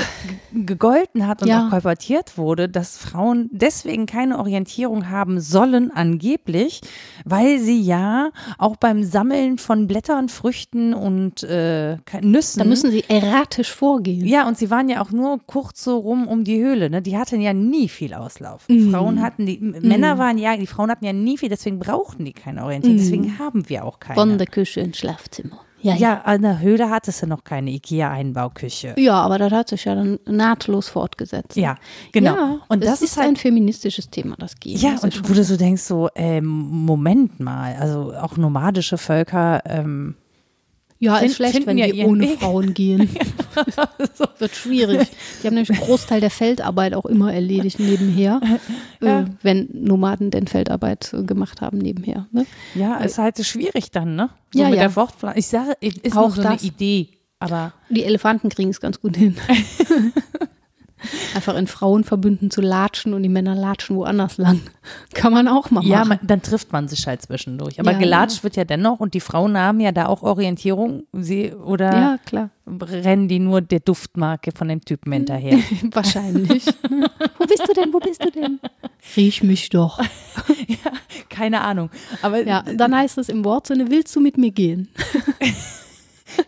Speaker 1: gegolten hat und
Speaker 2: Ja.
Speaker 1: auch kolportiert wurde, dass Frauen deswegen keine Orientierung haben sollen, angeblich, weil sie ja auch beim Sammeln von Blättern, Früchten und äh, Nüssen.
Speaker 2: Da müssen sie erratisch vorgehen.
Speaker 1: Ja, und sie waren ja auch nur kurz so rum um die Höhle. Ne? Die hatten ja nie viel Auslauf.
Speaker 2: Mhm.
Speaker 1: Frauen hatten die, M- Männer waren ja, die Frauen hatten ja nie viel, deswegen brauchten die keine Orientierung. Deswegen haben wir auch keine.
Speaker 2: Von der Küche ins Schlafzimmer. Ja, ja.
Speaker 1: ja, an der Höhle hattest du noch keine IKEA-Einbauküche.
Speaker 2: Ja, aber das hat sich ja dann nahtlos fortgesetzt.
Speaker 1: Ja, genau.
Speaker 2: Ja,
Speaker 1: und das ist
Speaker 2: ein
Speaker 1: halt.
Speaker 2: feministisches Thema, das Gehen.
Speaker 1: Ja,
Speaker 2: das
Speaker 1: und wo du so denkst, so, ähm, Moment mal, also auch nomadische Völker, ähm,
Speaker 2: Ja,
Speaker 1: Find-
Speaker 2: ist schlecht, wenn
Speaker 1: ihren
Speaker 2: ohne
Speaker 1: Weg.
Speaker 2: Frauen gehen. Wird schwierig. Die haben nämlich einen Großteil der Feldarbeit auch immer erledigt nebenher,
Speaker 1: Ja.
Speaker 2: äh, wenn Nomaden denn Feldarbeit äh, gemacht haben nebenher. Ne?
Speaker 1: ja, ist halt schwierig dann, ne? So
Speaker 2: Ja,
Speaker 1: mit
Speaker 2: ja.
Speaker 1: der Fortpflanzung. Ich sage, ist
Speaker 2: Auch
Speaker 1: nur so
Speaker 2: das.
Speaker 1: eine Idee, aber
Speaker 2: Die Elefanten kriegen es ganz gut hin. Einfach in Frauenverbünden zu latschen und die Männer latschen woanders lang. Kann man auch mal
Speaker 1: Ja,
Speaker 2: machen.
Speaker 1: man, dann trifft man sich halt zwischendurch. Aber
Speaker 2: Ja,
Speaker 1: gelatscht wird ja dennoch und die Frauen haben ja da auch Orientierung. Sie, oder
Speaker 2: Ja, klar.
Speaker 1: rennen die nur der Duftmarke von dem Typen hinterher?
Speaker 2: Wahrscheinlich. Wo bist du denn? Wo bist du denn? Riech mich doch.
Speaker 1: Keine Ahnung. Aber
Speaker 2: Ja, dann heißt es im Wortsinne, willst du mit mir gehen?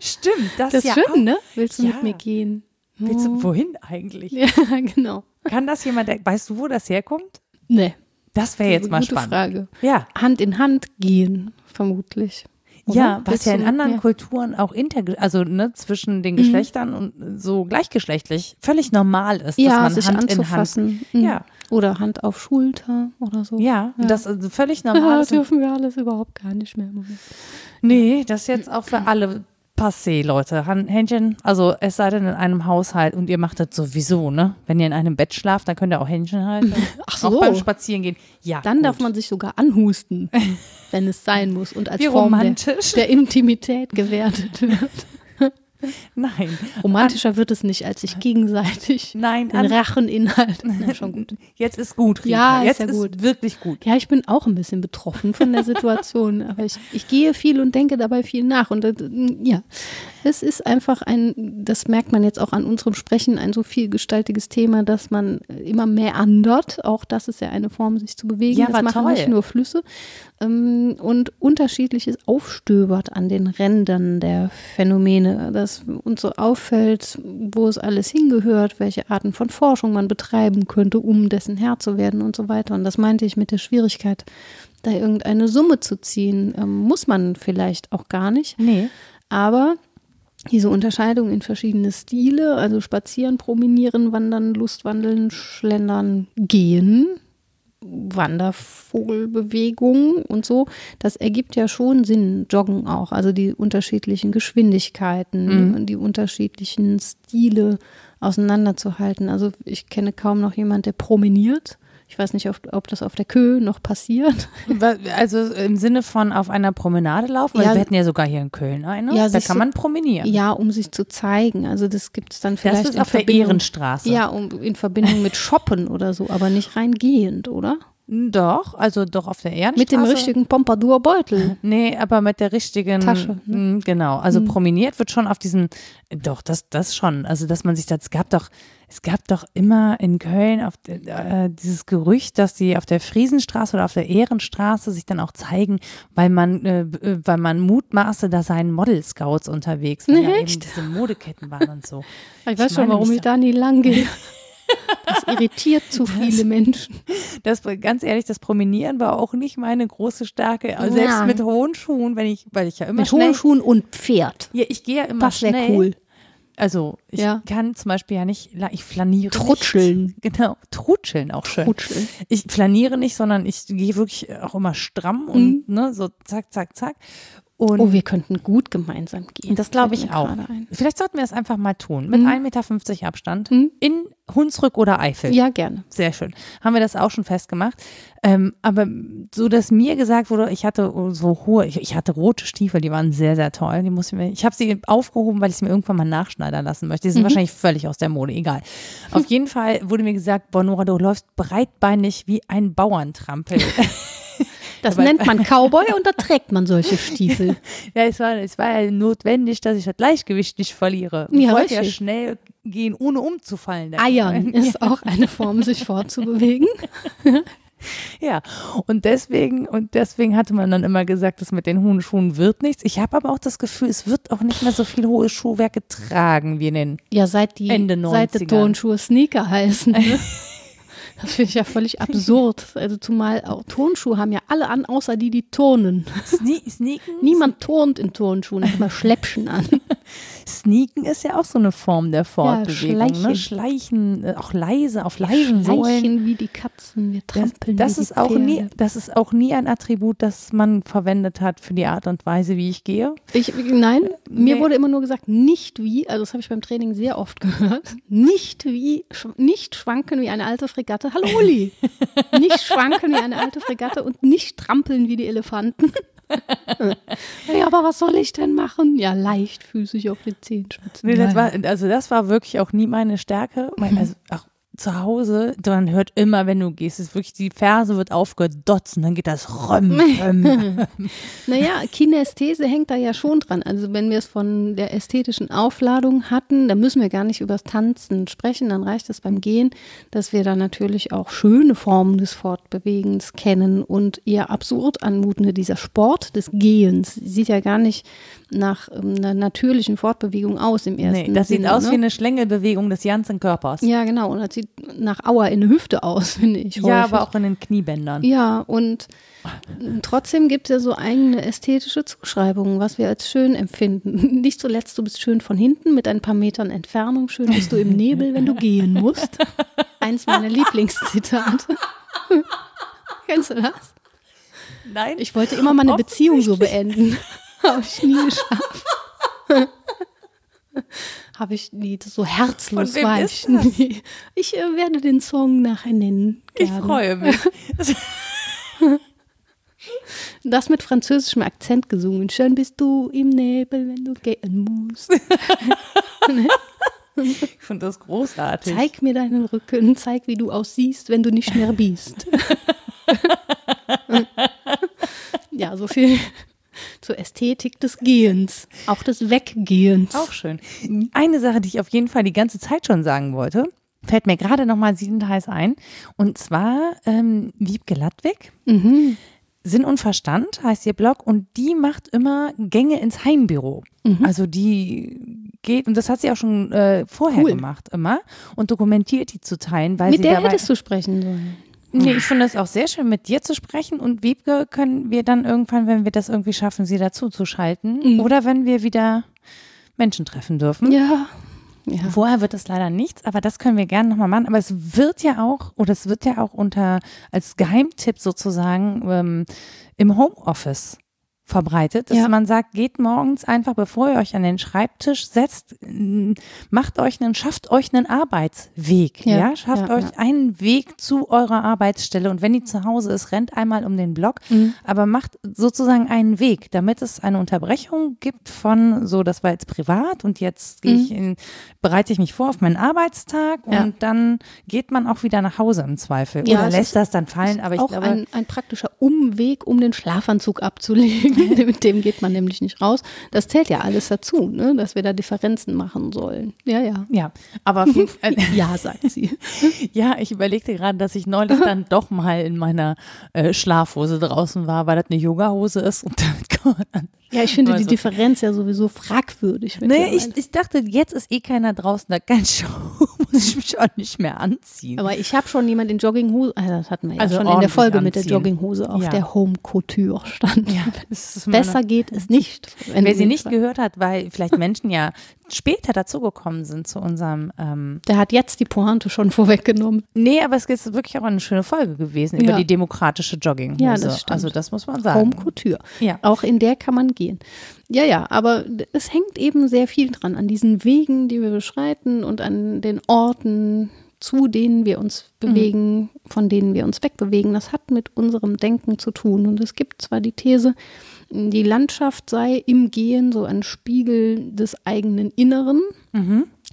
Speaker 1: stimmt, das,
Speaker 2: Das
Speaker 1: ja
Speaker 2: ist
Speaker 1: auch.
Speaker 2: schön, ne? Willst du
Speaker 1: Ja.
Speaker 2: mit mir gehen?
Speaker 1: Du, wohin eigentlich?
Speaker 2: Ja, genau.
Speaker 1: Kann das jemand, weißt du, wo das herkommt?
Speaker 2: Nee.
Speaker 1: Das wäre jetzt mal
Speaker 2: gute
Speaker 1: spannend.
Speaker 2: Frage.
Speaker 1: Ja.
Speaker 2: Hand in Hand gehen, vermutlich. Oder?
Speaker 1: Ja, was ja in anderen
Speaker 2: mir?
Speaker 1: Kulturen auch interge also ne, zwischen
Speaker 2: Mhm.
Speaker 1: den Geschlechtern und so gleichgeschlechtlich völlig normal ist, dass
Speaker 2: ja,
Speaker 1: man
Speaker 2: sich
Speaker 1: Hand in Hand.
Speaker 2: anzufassen. Mhm.
Speaker 1: Ja.
Speaker 2: Oder Hand auf Schulter oder so.
Speaker 1: Ja,
Speaker 2: Ja.
Speaker 1: das ist völlig normal
Speaker 2: Ja,
Speaker 1: und-
Speaker 2: dürfen wir alles überhaupt gar nicht mehr. im Moment.
Speaker 1: Nee, das ist jetzt auch für alle passé, Leute. Händchen, also es sei denn in einem Haushalt und ihr macht das sowieso, ne? Wenn ihr in einem Bett schlaft, dann könnt ihr auch Händchen halten.
Speaker 2: Ach
Speaker 1: Auch
Speaker 2: so.
Speaker 1: beim Spazierengehen. Ja,
Speaker 2: Dann
Speaker 1: gut.
Speaker 2: darf man sich sogar anhusten, wenn es sein muss und als
Speaker 1: Wie
Speaker 2: Form der, der Intimität gewertet wird.
Speaker 1: Nein.
Speaker 2: Romantischer wird es nicht, als sich gegenseitig
Speaker 1: Nein,
Speaker 2: den
Speaker 1: an,
Speaker 2: Racheninhalt. Na, schon gut.
Speaker 1: jetzt ist gut, Rita.
Speaker 2: Ja, ist
Speaker 1: jetzt
Speaker 2: ja
Speaker 1: ist
Speaker 2: gut.
Speaker 1: wirklich gut.
Speaker 2: Ja, ich bin auch ein bisschen betroffen von der Situation, aber ich, ich gehe viel und denke dabei viel nach. Und äh, ja, es ist einfach ein, das merkt man jetzt auch an unserem Sprechen, ein so vielgestaltiges Thema, dass man immer mehr andert. Auch das ist ja eine Form, sich zu bewegen.
Speaker 1: Ja,
Speaker 2: das machen
Speaker 1: toll.
Speaker 2: nicht nur Flüsse. Ähm, und unterschiedliches aufstöbert an den Rändern der Phänomene, dass uns so auffällt, wo es alles hingehört, welche Arten von Forschung man betreiben könnte, um dessen Herr zu werden und so weiter. Und das meinte ich mit der Schwierigkeit, da irgendeine Summe zu ziehen, ähm, muss man vielleicht auch gar nicht.
Speaker 1: Nee.
Speaker 2: Aber diese Unterscheidung in verschiedene Stile, also spazieren, promenieren, wandern, Lustwandeln, schlendern, gehen, Wandervogelbewegung und so, das ergibt ja schon Sinn, Joggen auch, also die unterschiedlichen Geschwindigkeiten, die unterschiedlichen Stile auseinanderzuhalten. Also ich kenne kaum noch jemand, der promeniert. Ich weiß nicht, ob, ob das auf der Kö noch passiert.
Speaker 1: Also im Sinne von auf einer Promenade laufen, weil
Speaker 2: Ja.
Speaker 1: wir hatten ja sogar hier in Köln eine,
Speaker 2: Ja,
Speaker 1: da kann man promenieren.
Speaker 2: Ja, um sich zu zeigen. Also das gibt es dann vielleicht
Speaker 1: das ist
Speaker 2: in
Speaker 1: auf der Ehrenstraße.
Speaker 2: Ja, um, in Verbindung mit Shoppen oder so, aber nicht reingehend, oder?
Speaker 1: Doch, also doch auf der Ehrenstraße.
Speaker 2: Mit dem richtigen Pompadour-Beutel.
Speaker 1: Nee, aber mit der richtigen
Speaker 2: Tasche, ne?
Speaker 1: Mm, Genau, also promeniert wird schon auf diesen, doch, das, das schon. Also, dass man sich das, es gab doch, es gab doch immer in Köln auf, de- äh, dieses Gerücht, dass die auf der Friesenstraße oder auf der Ehrenstraße sich dann auch zeigen, weil man, äh, äh, weil man mutmaße, da seien Model Scouts unterwegs, weil ja eben
Speaker 2: Echt?
Speaker 1: diese Modeketten waren und so.
Speaker 2: Ich weiß schon, warum ich da nie lang gehe. Das irritiert zu viele Menschen.
Speaker 1: Das, ganz ehrlich, das Promenieren war auch nicht meine große Stärke. Also Selbst
Speaker 2: Ja.
Speaker 1: mit hohen Schuhen, wenn ich, weil ich ja immer
Speaker 2: Mit
Speaker 1: schnell,
Speaker 2: hohen Schuhen und Pferd.
Speaker 1: ja, ich gehe ja immer
Speaker 2: Das wäre
Speaker 1: schnell.
Speaker 2: cool.
Speaker 1: Also ich
Speaker 2: Ja.
Speaker 1: kann zum Beispiel ja nicht, ich flaniere
Speaker 2: Trutscheln.
Speaker 1: Nicht. Genau, trutscheln auch schön.
Speaker 2: Rutscheln.
Speaker 1: Ich flaniere nicht, sondern ich gehe wirklich auch immer stramm und ne, so zack, zack, zack. Und
Speaker 2: Oh, wir könnten gut gemeinsam gehen.
Speaker 1: das glaube ich auch. Vielleicht sollten wir es einfach mal tun. Mit
Speaker 2: Mhm.
Speaker 1: 1,50 Meter Abstand
Speaker 2: Mhm.
Speaker 1: in Hunsrück oder Eifel.
Speaker 2: Ja, gerne.
Speaker 1: Sehr schön. Haben wir das auch schon festgemacht. Ähm, aber so, dass mir gesagt wurde, ich hatte so hohe, ich, ich hatte rote Stiefel, die waren sehr, sehr toll. Die musste ich mir, ich habe sie aufgehoben, weil ich sie mir irgendwann mal nachschneidern lassen möchte. Die sind wahrscheinlich völlig aus der Mode, egal. Auf jeden Fall wurde mir gesagt, Bonora, du läufst breitbeinig wie ein Bauerntrampel.
Speaker 2: Das
Speaker 1: Aber-
Speaker 2: nennt man Cowboy und da trägt man solche Stiefel.
Speaker 1: ja, es war, es war ja notwendig, dass ich das Gleichgewicht nicht verliere. Ich
Speaker 2: Ja,
Speaker 1: wollte ja
Speaker 2: richtig.
Speaker 1: schnell gehen, ohne umzufallen.
Speaker 2: Eiern ist auch eine Form, sich fortzubewegen.
Speaker 1: Ja, und deswegen, und deswegen hatte man dann immer gesagt, das mit den hohen Schuhen wird nichts. Ich habe aber auch das Gefühl, es wird auch nicht mehr so viel hohe Schuhwerk getragen wie in den.
Speaker 2: Ja, seit die
Speaker 1: Ende
Speaker 2: seit die
Speaker 1: 90er.
Speaker 2: Tonschuhe Sneaker heißen. Ne? Das finde ich ja völlig absurd. Also zumal auch Turnschuhe haben ja alle an, außer die, die turnen.
Speaker 1: Sne Sneaken?
Speaker 2: Niemand turnt in Turnschuhen, hat immer Schläppchen an.
Speaker 1: Sneaken ist ja auch so eine Form der Fortbewegung.
Speaker 2: schleichen.
Speaker 1: ne? Schleichen, äh, auch leise, auf leisen Sohlen.
Speaker 2: Schleichen wie die Katzen, wir
Speaker 1: Das,
Speaker 2: trampeln
Speaker 1: das
Speaker 2: wie
Speaker 1: ist
Speaker 2: die
Speaker 1: auch
Speaker 2: Pferde.
Speaker 1: nie, das ist auch nie ein Attribut, das man verwendet hat für die Art und Weise, wie ich gehe.
Speaker 2: Ich, nein, mir
Speaker 1: Nee.
Speaker 2: wurde immer nur gesagt, nicht wie, also das habe ich beim Training sehr oft gehört, nicht wie, nicht schwanken wie eine alte Fregatte. Hallo Uli! nicht schwanken wie eine alte Fregatte und nicht trampeln wie die Elefanten. Ja, aber was soll ich denn machen? Ja, leichtfüßig auf den Zehenspitzen.
Speaker 1: Nee, das war, also das war wirklich auch nie meine Stärke. Mein, also auch zu Hause, man hört immer, wenn du gehst, ist wirklich, die Ferse wird aufgedotzt und dann geht das römm, römm.
Speaker 2: naja, Kinästhese hängt da ja schon dran. Also wenn wir es von der ästhetischen Aufladung hatten, dann müssen wir gar nicht über das Tanzen sprechen, dann reicht es beim Gehen, dass wir da natürlich auch schöne Formen des Fortbewegens kennen und eher absurd anmutende, dieser Sport des Gehens sieht ja gar nicht nach ähm, einer natürlichen Fortbewegung aus im ersten
Speaker 1: Nee, das
Speaker 2: Sinne,
Speaker 1: sieht aus
Speaker 2: ne?
Speaker 1: wie eine Schlängelbewegung des ganzen Körpers.
Speaker 2: Ja, genau. Und das sieht nach Aua in der Hüfte aus, finde ich.
Speaker 1: Ja,
Speaker 2: häufig.
Speaker 1: aber auch in den Kniebändern.
Speaker 2: Ja, und trotzdem gibt es ja so eigene ästhetische Zuschreibungen, was wir als schön empfinden. Nicht zuletzt, du bist schön von hinten mit ein paar Metern Entfernung. Schön bist du im Nebel, wenn du gehen musst. Eins meiner Lieblingszitate. Kennst du das?
Speaker 1: Nein,
Speaker 2: Ich wollte immer mal eine Beziehung so beenden. Habe ich nie geschafft. Habe ich nie, so herzlos
Speaker 1: Von wem
Speaker 2: war
Speaker 1: ist
Speaker 2: ich nie. Ich äh, werde den Song nachher nennen.
Speaker 1: ich
Speaker 2: gerne.
Speaker 1: freue mich.
Speaker 2: Das mit französischem Akzent gesungen. Schön bist du im Nebel, wenn du gehen musst.
Speaker 1: Ich finde das großartig.
Speaker 2: Zeig mir deinen Rücken, zeig, wie du aussiehst, wenn du nicht mehr bist. ja, so viel zur Ästhetik des Gehens, auch des Weggehens.
Speaker 1: Auch schön. Eine Sache, die ich auf jeden Fall die ganze Zeit schon sagen wollte, fällt mir gerade noch mal siedend heiß ein. Und zwar ähm, Wiebke Ladwig.
Speaker 2: Mhm.
Speaker 1: Sinn und Verstand heißt ihr Blog und die macht immer Gänge ins Heimbüro.
Speaker 2: Mhm.
Speaker 1: Also die geht, und das hat sie auch schon äh, vorher
Speaker 2: Cool.
Speaker 1: gemacht immer und dokumentiert die zu teilen, weil
Speaker 2: Mit
Speaker 1: sie
Speaker 2: der
Speaker 1: dabei,
Speaker 2: hättest du sprechen sollen.
Speaker 1: Nee, ich finde es auch sehr schön, mit dir zu sprechen und Wiebke können wir dann irgendwann, wenn wir das irgendwie schaffen, sie dazu zu schalten
Speaker 2: Mhm.
Speaker 1: oder wenn wir wieder Menschen treffen dürfen.
Speaker 2: Ja. ja.
Speaker 1: Vorher wird es leider nichts, aber das können wir gerne nochmal machen. Aber es wird ja auch, oder es wird ja auch unter, als Geheimtipp sozusagen ähm, im Homeoffice verbreitet, dass
Speaker 2: Ja.
Speaker 1: man sagt, geht morgens einfach, bevor ihr euch an den Schreibtisch setzt, macht euch einen, schafft euch einen Arbeitsweg, ja,
Speaker 2: Ja,
Speaker 1: schafft
Speaker 2: ja,
Speaker 1: euch einen Weg zu eurer Arbeitsstelle und wenn die zu Hause ist, rennt einmal um den Block,
Speaker 2: Mhm.
Speaker 1: aber macht sozusagen einen Weg, damit es eine Unterbrechung gibt von so, das war jetzt privat und jetzt gehe ich in, bereite ich mich vor auf meinen Arbeitstag und dann geht man auch wieder nach Hause im Zweifel
Speaker 2: Ja,
Speaker 1: oder lässt das dann fallen, aber ich
Speaker 2: auch
Speaker 1: glaube,
Speaker 2: ein, ein praktischer Umweg, um den Schlafanzug abzulegen. Mit dem geht man nämlich nicht raus. Das zählt ja alles dazu, ne? dass wir da Differenzen machen sollen. Ja, ja.
Speaker 1: ja, aber Fall,
Speaker 2: Ja, sagt sie.
Speaker 1: ja, ich überlegte gerade, dass ich neulich dann doch mal in meiner äh, Schlafhose draußen war, weil das eine Yogahose ist und damit kann man dann
Speaker 2: Ja, ich finde die
Speaker 1: Also-
Speaker 2: Differenz ja sowieso fragwürdig.
Speaker 1: Nee,
Speaker 2: mittlerweile.
Speaker 1: ich, ich dachte, jetzt ist eh keiner draußen, da kein Show, muss ich mich auch nicht mehr anziehen.
Speaker 2: Aber ich habe schon jemand in Jogginghose, also das hatten wir ja
Speaker 1: Also
Speaker 2: schon in der Folge mit der
Speaker 1: anziehen.
Speaker 2: Jogginghose auf
Speaker 1: Ja.
Speaker 2: der Home Couture stand.
Speaker 1: ja, das ist
Speaker 2: Besser geht es nicht.
Speaker 1: Wer sie nicht gehört hat, weil vielleicht Menschen ja später dazugekommen sind zu unserem. Ähm,
Speaker 2: Der hat jetzt die Pointe schon vorweggenommen.
Speaker 1: nee, aber es ist wirklich auch eine schöne Folge gewesen über
Speaker 2: Ja.
Speaker 1: die demokratische Jogginghose.
Speaker 2: Ja, das stimmt.
Speaker 1: Also das muss man sagen.
Speaker 2: Home Couture.
Speaker 1: Ja.
Speaker 2: Auch in der kann man gehen. Ja, ja, aber es hängt eben sehr viel dran an diesen Wegen, die wir beschreiten und an den Orten, zu denen wir uns bewegen, von denen wir uns wegbewegen. Das hat mit unserem Denken zu tun. Und es gibt zwar die These, die Landschaft sei im Gehen so ein Spiegel des eigenen Inneren.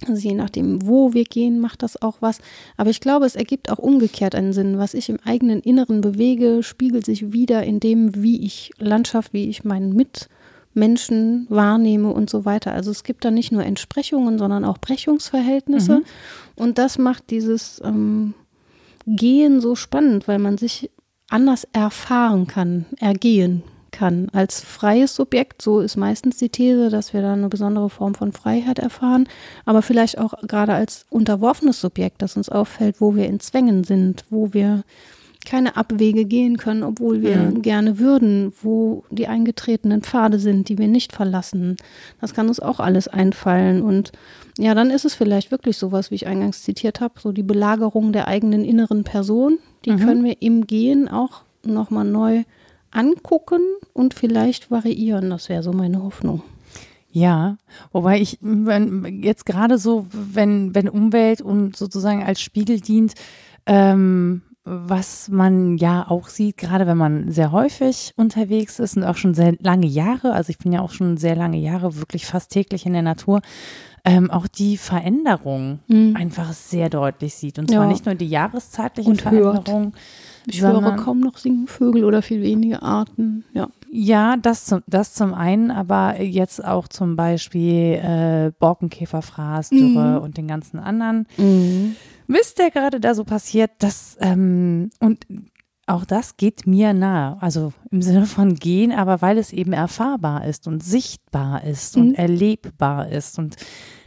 Speaker 2: Also je nachdem, wo wir gehen, macht das auch was. Aber ich glaube, es ergibt auch umgekehrt einen Sinn. Was ich im eigenen Inneren bewege, spiegelt sich wieder in dem, wie ich Landschaft, wie ich meinen Mitmenschen wahrnehme und so weiter. Also es gibt da nicht nur Entsprechungen, sondern auch Brechungsverhältnisse. Und das macht dieses ähm, Gehen so spannend, weil man sich anders erfahren kann, ergehen kann. Als freies Subjekt, so ist meistens die These, dass wir da eine besondere Form von Freiheit erfahren, aber vielleicht auch gerade als unterworfenes Subjekt, das uns auffällt, wo wir in Zwängen sind, wo wir keine Abwege gehen können, obwohl wir
Speaker 1: Mhm.
Speaker 2: gerne würden, wo die eingetretenen Pfade sind, die wir nicht verlassen. Das kann uns auch alles einfallen. Und ja, dann ist es vielleicht wirklich sowas, wie ich eingangs zitiert habe, so die Belagerung der eigenen inneren Person. Die
Speaker 1: Mhm.
Speaker 2: können wir im Gehen auch nochmal neu angucken und vielleicht variieren. Das wäre so meine Hoffnung.
Speaker 1: Ja, wobei ich wenn, jetzt gerade so, wenn, wenn Umwelt und sozusagen als Spiegel dient, ähm, was man ja auch sieht, gerade wenn man sehr häufig unterwegs ist und auch schon sehr lange Jahre, also ich bin ja auch schon sehr lange Jahre wirklich fast täglich in der Natur, ähm, auch die Veränderung
Speaker 2: Mhm.
Speaker 1: einfach sehr deutlich sieht. Und zwar
Speaker 2: Ja.
Speaker 1: nicht nur die jahreszeitliche
Speaker 2: Und hört. Ich höre
Speaker 1: sondern-
Speaker 2: kaum noch singen Vögel oder viel weniger Arten. Ja.
Speaker 1: Ja, das zum, das zum einen, aber jetzt auch zum Beispiel äh, Borkenkäferfraß, Dürre und den ganzen anderen Mist, der gerade da so passiert, das ähm, und auch das geht mir nahe. Also im Sinne von gehen, aber weil es eben erfahrbar ist und sichtbar ist und
Speaker 2: Mhm.
Speaker 1: erlebbar ist. Und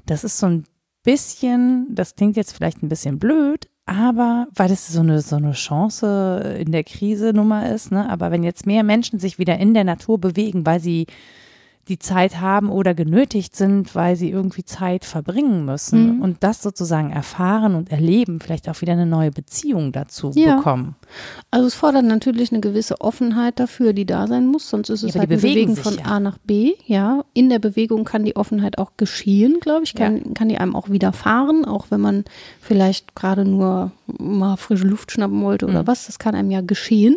Speaker 1: das ist so ein bisschen, das klingt jetzt vielleicht ein bisschen blöd, aber weil es so eine, so eine Chance in der Krise-Nummer ist, ne? Aber wenn jetzt mehr Menschen sich wieder in der Natur bewegen, weil sie die Zeit haben oder genötigt sind, weil sie irgendwie Zeit verbringen müssen
Speaker 2: Mhm.
Speaker 1: und das sozusagen erfahren und erleben, vielleicht auch wieder eine neue Beziehung dazu
Speaker 2: Ja.
Speaker 1: bekommen.
Speaker 2: Also es fordert natürlich eine gewisse Offenheit dafür, die da sein muss, sonst ist
Speaker 1: Ja,
Speaker 2: es
Speaker 1: aber
Speaker 2: halt ein
Speaker 1: bewegen
Speaker 2: von
Speaker 1: ja.
Speaker 2: A nach B. Ja, in der Bewegung kann die Offenheit auch geschehen, glaube ich, kann, kann die einem auch widerfahren, auch wenn man vielleicht gerade nur mal frische Luft schnappen wollte oder
Speaker 1: Mhm.
Speaker 2: was, das kann einem ja geschehen,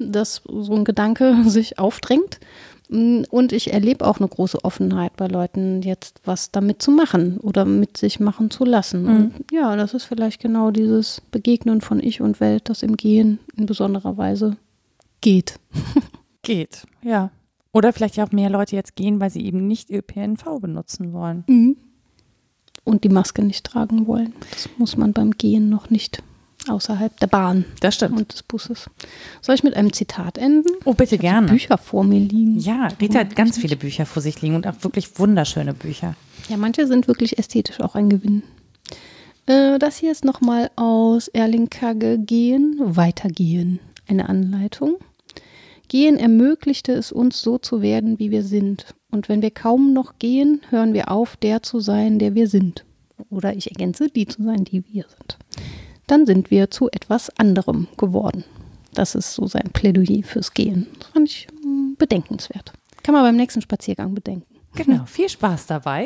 Speaker 2: dass so ein Gedanke sich aufdrängt. Mm, Und ich erlebe auch eine große Offenheit bei Leuten, jetzt was damit zu machen oder mit sich machen zu lassen.
Speaker 1: Mhm.
Speaker 2: Und ja, das ist vielleicht genau dieses Begegnen von Ich und Welt, das im Gehen in besonderer Weise geht.
Speaker 1: Geht, ja. Oder vielleicht ja auch mehr Leute jetzt gehen, weil sie eben nicht ÖPNV benutzen wollen.
Speaker 2: Und die Maske nicht tragen wollen. Das muss man beim Gehen noch nicht außerhalb der Bahn
Speaker 1: Das stimmt.
Speaker 2: und des Busses. Soll ich mit einem Zitat enden?
Speaker 1: Oh, bitte gerne.
Speaker 2: Bücher vor mir liegen.
Speaker 1: Ja, Rita hat ganz viele Bücher vor sich liegen und auch wirklich wunderschöne Bücher.
Speaker 2: Ja, manche sind wirklich ästhetisch auch ein Gewinn. Äh, das hier ist nochmal aus Erling Kagge Gehen, Weitergehen. Eine Anleitung. Gehen ermöglichte es uns, so zu werden, wie wir sind. Und wenn wir kaum noch gehen, hören wir auf, der zu sein, der wir sind. Oder ich ergänze, die zu sein, die wir sind. Dann sind wir zu etwas anderem geworden. Das ist so sein Plädoyer fürs Gehen. Das fand ich mm, bedenkenswert. Kann man beim nächsten Spaziergang bedenken.
Speaker 1: Genau, viel Spaß dabei.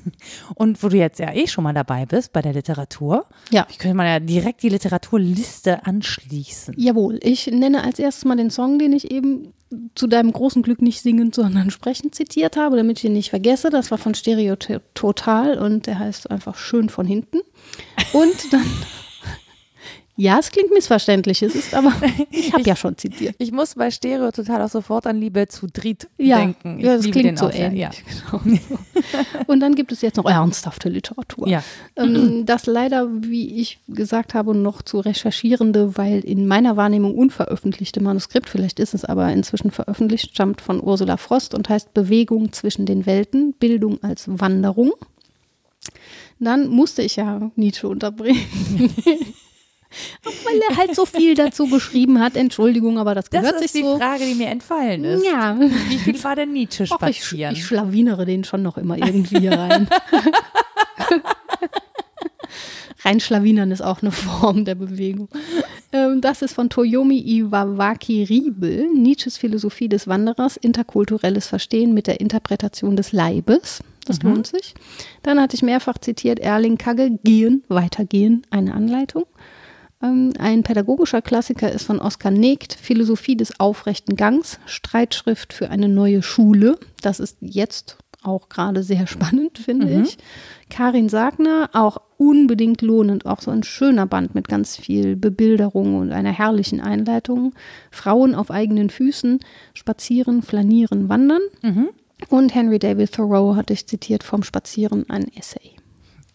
Speaker 1: Und wo du jetzt ja eh schon mal dabei bist bei der Literatur,
Speaker 2: Ja.
Speaker 1: ich könnte mal ja direkt die Literaturliste anschließen.
Speaker 2: Jawohl, ich nenne als erstes mal den Song, den ich eben zu deinem großen Glück nicht singend, sondern sprechend zitiert habe, damit ich ihn nicht vergesse. Das war von Stereo Total und der heißt einfach schön von hinten. Und dann, ja, es klingt missverständlich, es ist aber, ich habe ja schon zitiert.
Speaker 1: Ich muss bei Stereo total auch sofort an Liebe zu Dritt
Speaker 2: Ja,
Speaker 1: denken. Ich
Speaker 2: ja das klingt so ähnlich.
Speaker 1: Ja.
Speaker 2: Genau. Und dann gibt es jetzt noch ernsthafte Literatur.
Speaker 1: ja.
Speaker 2: Ähm, das leider, wie ich gesagt habe, noch zu recherchierende, weil in meiner Wahrnehmung unveröffentlichte Manuskript, vielleicht ist es aber inzwischen veröffentlicht, stammt von Ursula Frost und heißt Bewegung zwischen den Welten, Bildung als Wanderung. Dann musste ich ja Nietzsche unterbringen. Auch weil er halt so viel dazu geschrieben hat. Entschuldigung, aber das
Speaker 1: Das
Speaker 2: gehört
Speaker 1: ist
Speaker 2: sich
Speaker 1: die
Speaker 2: so.
Speaker 1: Frage, die mir entfallen ist.
Speaker 2: Ja,
Speaker 1: Wie viel war denn Nietzsche
Speaker 2: Och, ich,
Speaker 1: spazieren?
Speaker 2: ich schlawinere den schon noch immer irgendwie hier rein. Reinschlawinern ist auch eine Form der Bewegung. Ähm, das ist von Toyomi Iwawaki Riebel, Nietzsches Philosophie des Wanderers, interkulturelles Verstehen mit der Interpretation des Leibes. Das lohnt sich. Dann hatte ich mehrfach zitiert Erling Kagge, Gehen, Weitergehen, eine Anleitung. Ähm, ein pädagogischer Klassiker ist von Oskar Negt, Philosophie des aufrechten Gangs, Streitschrift für eine neue Schule. Das ist jetzt auch gerade sehr spannend, finde ich. Karin Sagner, auch unbedingt lohnend, auch so ein schöner Band mit ganz viel Bebilderung und einer herrlichen Einleitung. Frauen auf eigenen Füßen, spazieren, flanieren, wandern. Und Henry David Thoreau hatte ich zitiert vom Spazieren ein Essay.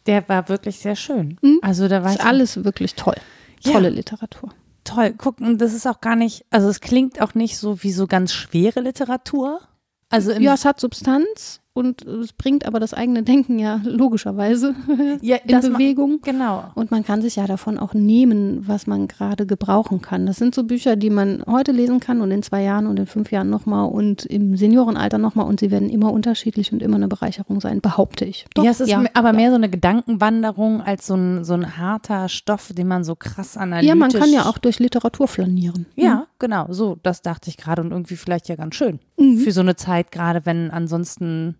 Speaker 1: Der war wirklich sehr schön.
Speaker 2: Mhm.
Speaker 1: Also da war
Speaker 2: ist alles wirklich toll.
Speaker 1: Ja.
Speaker 2: Tolle Literatur.
Speaker 1: toll. Guck, und das ist auch gar nicht, also es klingt auch nicht so wie so ganz schwere Literatur. Also
Speaker 2: Ja, es hat Substanz und es bringt aber das eigene Denken ja logischerweise
Speaker 1: Ja,
Speaker 2: in Bewegung.
Speaker 1: genau.
Speaker 2: Und man kann sich ja davon auch nehmen, was man gerade gebrauchen kann. Das sind so Bücher, die man heute lesen kann und in zwei Jahren und in fünf Jahren nochmal und im Seniorenalter nochmal und sie werden immer unterschiedlich und immer eine Bereicherung sein, behaupte ich. Doch,
Speaker 1: ja, es ist
Speaker 2: ja,
Speaker 1: aber
Speaker 2: ja.
Speaker 1: mehr so eine Gedankenwanderung als so ein, so ein harter Stoff, den man so krass analytisch.
Speaker 2: Ja, man kann ja auch durch Literatur flanieren.
Speaker 1: Ja, genau, so, das dachte ich gerade und irgendwie vielleicht ja ganz schön.
Speaker 2: Mhm.
Speaker 1: Für so eine Zeit, gerade wenn ansonsten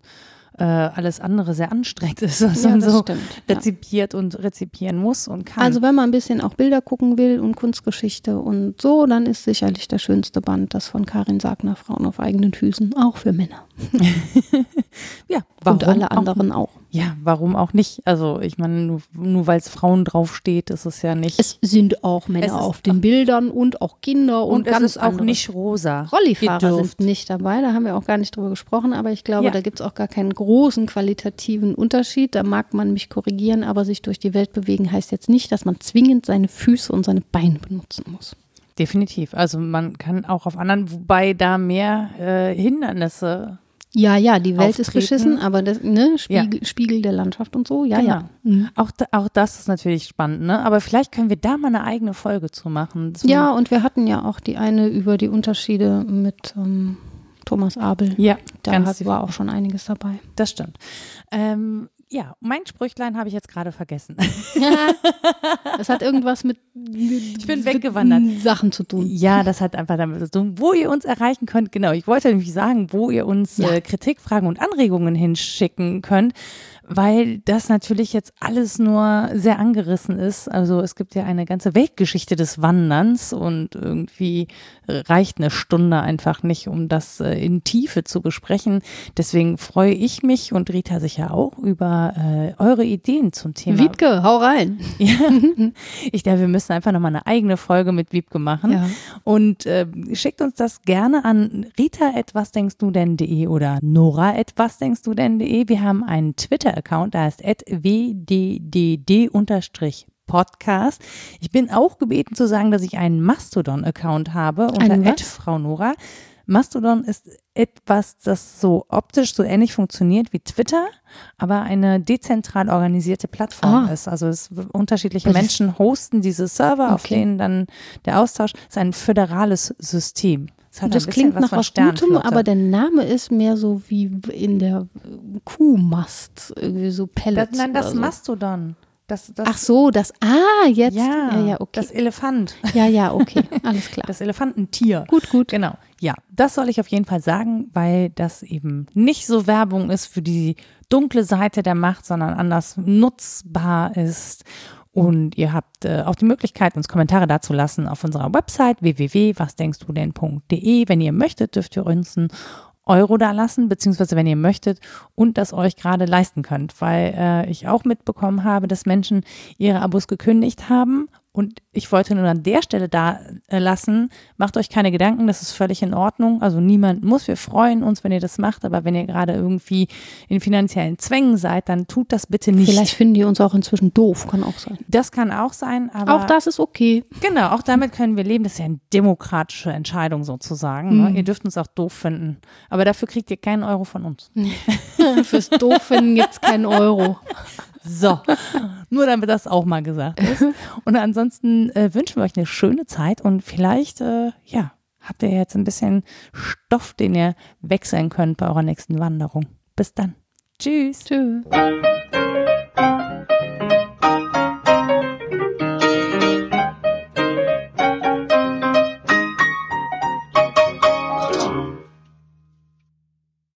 Speaker 1: äh, alles andere sehr anstrengend ist, was
Speaker 2: Ja,
Speaker 1: man so
Speaker 2: stimmt, ja.
Speaker 1: rezipiert und rezipieren muss und kann.
Speaker 2: Also wenn man ein bisschen auch Bilder gucken will und Kunstgeschichte und so, dann ist sicherlich der schönste Band das von Karin Sagner, Frauen auf eigenen Füßen, auch für Männer.
Speaker 1: ja,
Speaker 2: und alle
Speaker 1: auch
Speaker 2: anderen auch.
Speaker 1: Ja, warum auch nicht? Also ich meine, nur, nur weil es Frauen draufsteht, ist es ja nicht.
Speaker 2: Es sind auch Männer
Speaker 1: Es
Speaker 2: auf den Bildern und auch Kinder und,
Speaker 1: und es
Speaker 2: ganz
Speaker 1: ist auch
Speaker 2: andere.
Speaker 1: nicht rosa.
Speaker 2: Rollifahrer
Speaker 1: gedürft.
Speaker 2: sind nicht dabei, da haben wir auch gar nicht drüber gesprochen, aber ich glaube,
Speaker 1: Ja.
Speaker 2: da gibt es auch gar keinen großen qualitativen Unterschied. Da mag man mich korrigieren, aber sich durch die Welt bewegen heißt jetzt nicht, dass man zwingend seine Füße und seine Beine benutzen muss.
Speaker 1: Definitiv. Also man kann auch auf anderen, wobei da mehr äh, Hindernisse.
Speaker 2: Ja, ja, die Welt ist
Speaker 1: Auftreten.
Speaker 2: beschissen, aber das, ne, Spiegel, Spiegel der Landschaft und so, ja,
Speaker 1: Genau.
Speaker 2: ja. Mhm.
Speaker 1: Auch, auch das ist natürlich spannend, ne? Aber vielleicht können wir da mal eine eigene Folge zu machen. Zum-
Speaker 2: Ja, und wir hatten ja auch die eine über die Unterschiede mit ähm, Thomas Abel.
Speaker 1: ja,
Speaker 2: Da war auch schon einiges dabei.
Speaker 1: Das stimmt. Ähm, ja, mein Sprüchlein habe ich jetzt gerade vergessen.
Speaker 2: Das hat irgendwas mit,
Speaker 1: Ich bin weggewandert.
Speaker 2: Sachen zu tun.
Speaker 1: Ja, das hat einfach damit zu tun, wo ihr uns erreichen könnt. Genau, ich wollte nämlich sagen, wo ihr uns
Speaker 2: Ja.
Speaker 1: äh, Kritik, Fragen und Anregungen hinschicken könnt, weil das natürlich jetzt alles nur sehr angerissen ist. Also es gibt ja eine ganze Weltgeschichte des Wanderns und irgendwie reicht eine Stunde einfach nicht, um das äh, in Tiefe zu besprechen. Deswegen freue ich mich und Rita sicher auch über äh, eure Ideen zum Thema.
Speaker 2: Wiebke, hau rein.
Speaker 1: Ja. Ich denke, wir müssen einfach nochmal eine eigene Folge mit Wiebke machen.
Speaker 2: Ja.
Speaker 1: Und äh, schickt uns das gerne an rita.wasdenkst denn.de oder nora.wasdenkst denn.de. Wir haben einen Twitter-Account, der heißt wddd-podcast. Ich bin auch gebeten zu sagen, dass ich einen Mastodon-Account habe unter? Frau Nora. Mastodon ist etwas, das so optisch so ähnlich funktioniert wie Twitter, aber eine dezentral organisierte Plattform
Speaker 2: Ah.
Speaker 1: ist. Also es unterschiedliche Menschen hosten diese Server, auf
Speaker 2: Okay.
Speaker 1: denen dann der Austausch ist ein föderales System.
Speaker 2: Das
Speaker 1: bisschen
Speaker 2: klingt nach
Speaker 1: von
Speaker 2: was Gutem, aber der Name ist mehr so wie in der Kuhmast, irgendwie so
Speaker 1: das,
Speaker 2: Pellets.
Speaker 1: nein, das
Speaker 2: so.
Speaker 1: Mastodon. Das, das,
Speaker 2: Ach so, das, ah, jetzt.
Speaker 1: ja,
Speaker 2: ja, ja okay.
Speaker 1: das Elefant,
Speaker 2: ja, ja, okay, alles klar.
Speaker 1: das Elefantentier.
Speaker 2: gut, gut.
Speaker 1: Genau. Ja, das soll ich auf jeden Fall sagen, weil das eben nicht so Werbung ist für die dunkle Seite der Macht, sondern anders nutzbar ist. Und ihr habt äh, auch die Möglichkeit, uns Kommentare dazu lassen auf unserer Website www.wasdenkstu denn.de. Wenn ihr möchtet, dürft ihr uns einen Euro da lassen, beziehungsweise wenn ihr möchtet und das euch gerade leisten könnt, weil äh, ich auch mitbekommen habe, dass Menschen ihre Abos gekündigt haben und ich wollte nur an der Stelle da äh, lassen, macht euch keine Gedanken, das ist völlig in Ordnung, also niemand muss, wir freuen uns, wenn ihr das macht, aber wenn ihr gerade irgendwie in finanziellen Zwängen seid, dann tut das bitte nicht.
Speaker 2: Vielleicht finden die uns auch inzwischen doof, kann auch sein.
Speaker 1: das kann auch sein, aber
Speaker 2: auch das ist okay.
Speaker 1: Genau, auch damit können wir leben. Das ist ja eine demokratische Entscheidung sozusagen. Ne? Ihr dürft uns auch doof finden. Aber dafür kriegt ihr keinen Euro von uns.
Speaker 2: Fürs Dooffinden gibt es keinen Euro.
Speaker 1: So, nur damit das auch mal gesagt ist. Und ansonsten äh, wünschen wir euch eine schöne Zeit und vielleicht, äh, ja, habt ihr jetzt ein bisschen Stoff, den ihr wechseln könnt bei eurer nächsten Wanderung. Bis dann. Tschüss.
Speaker 2: Tschüss.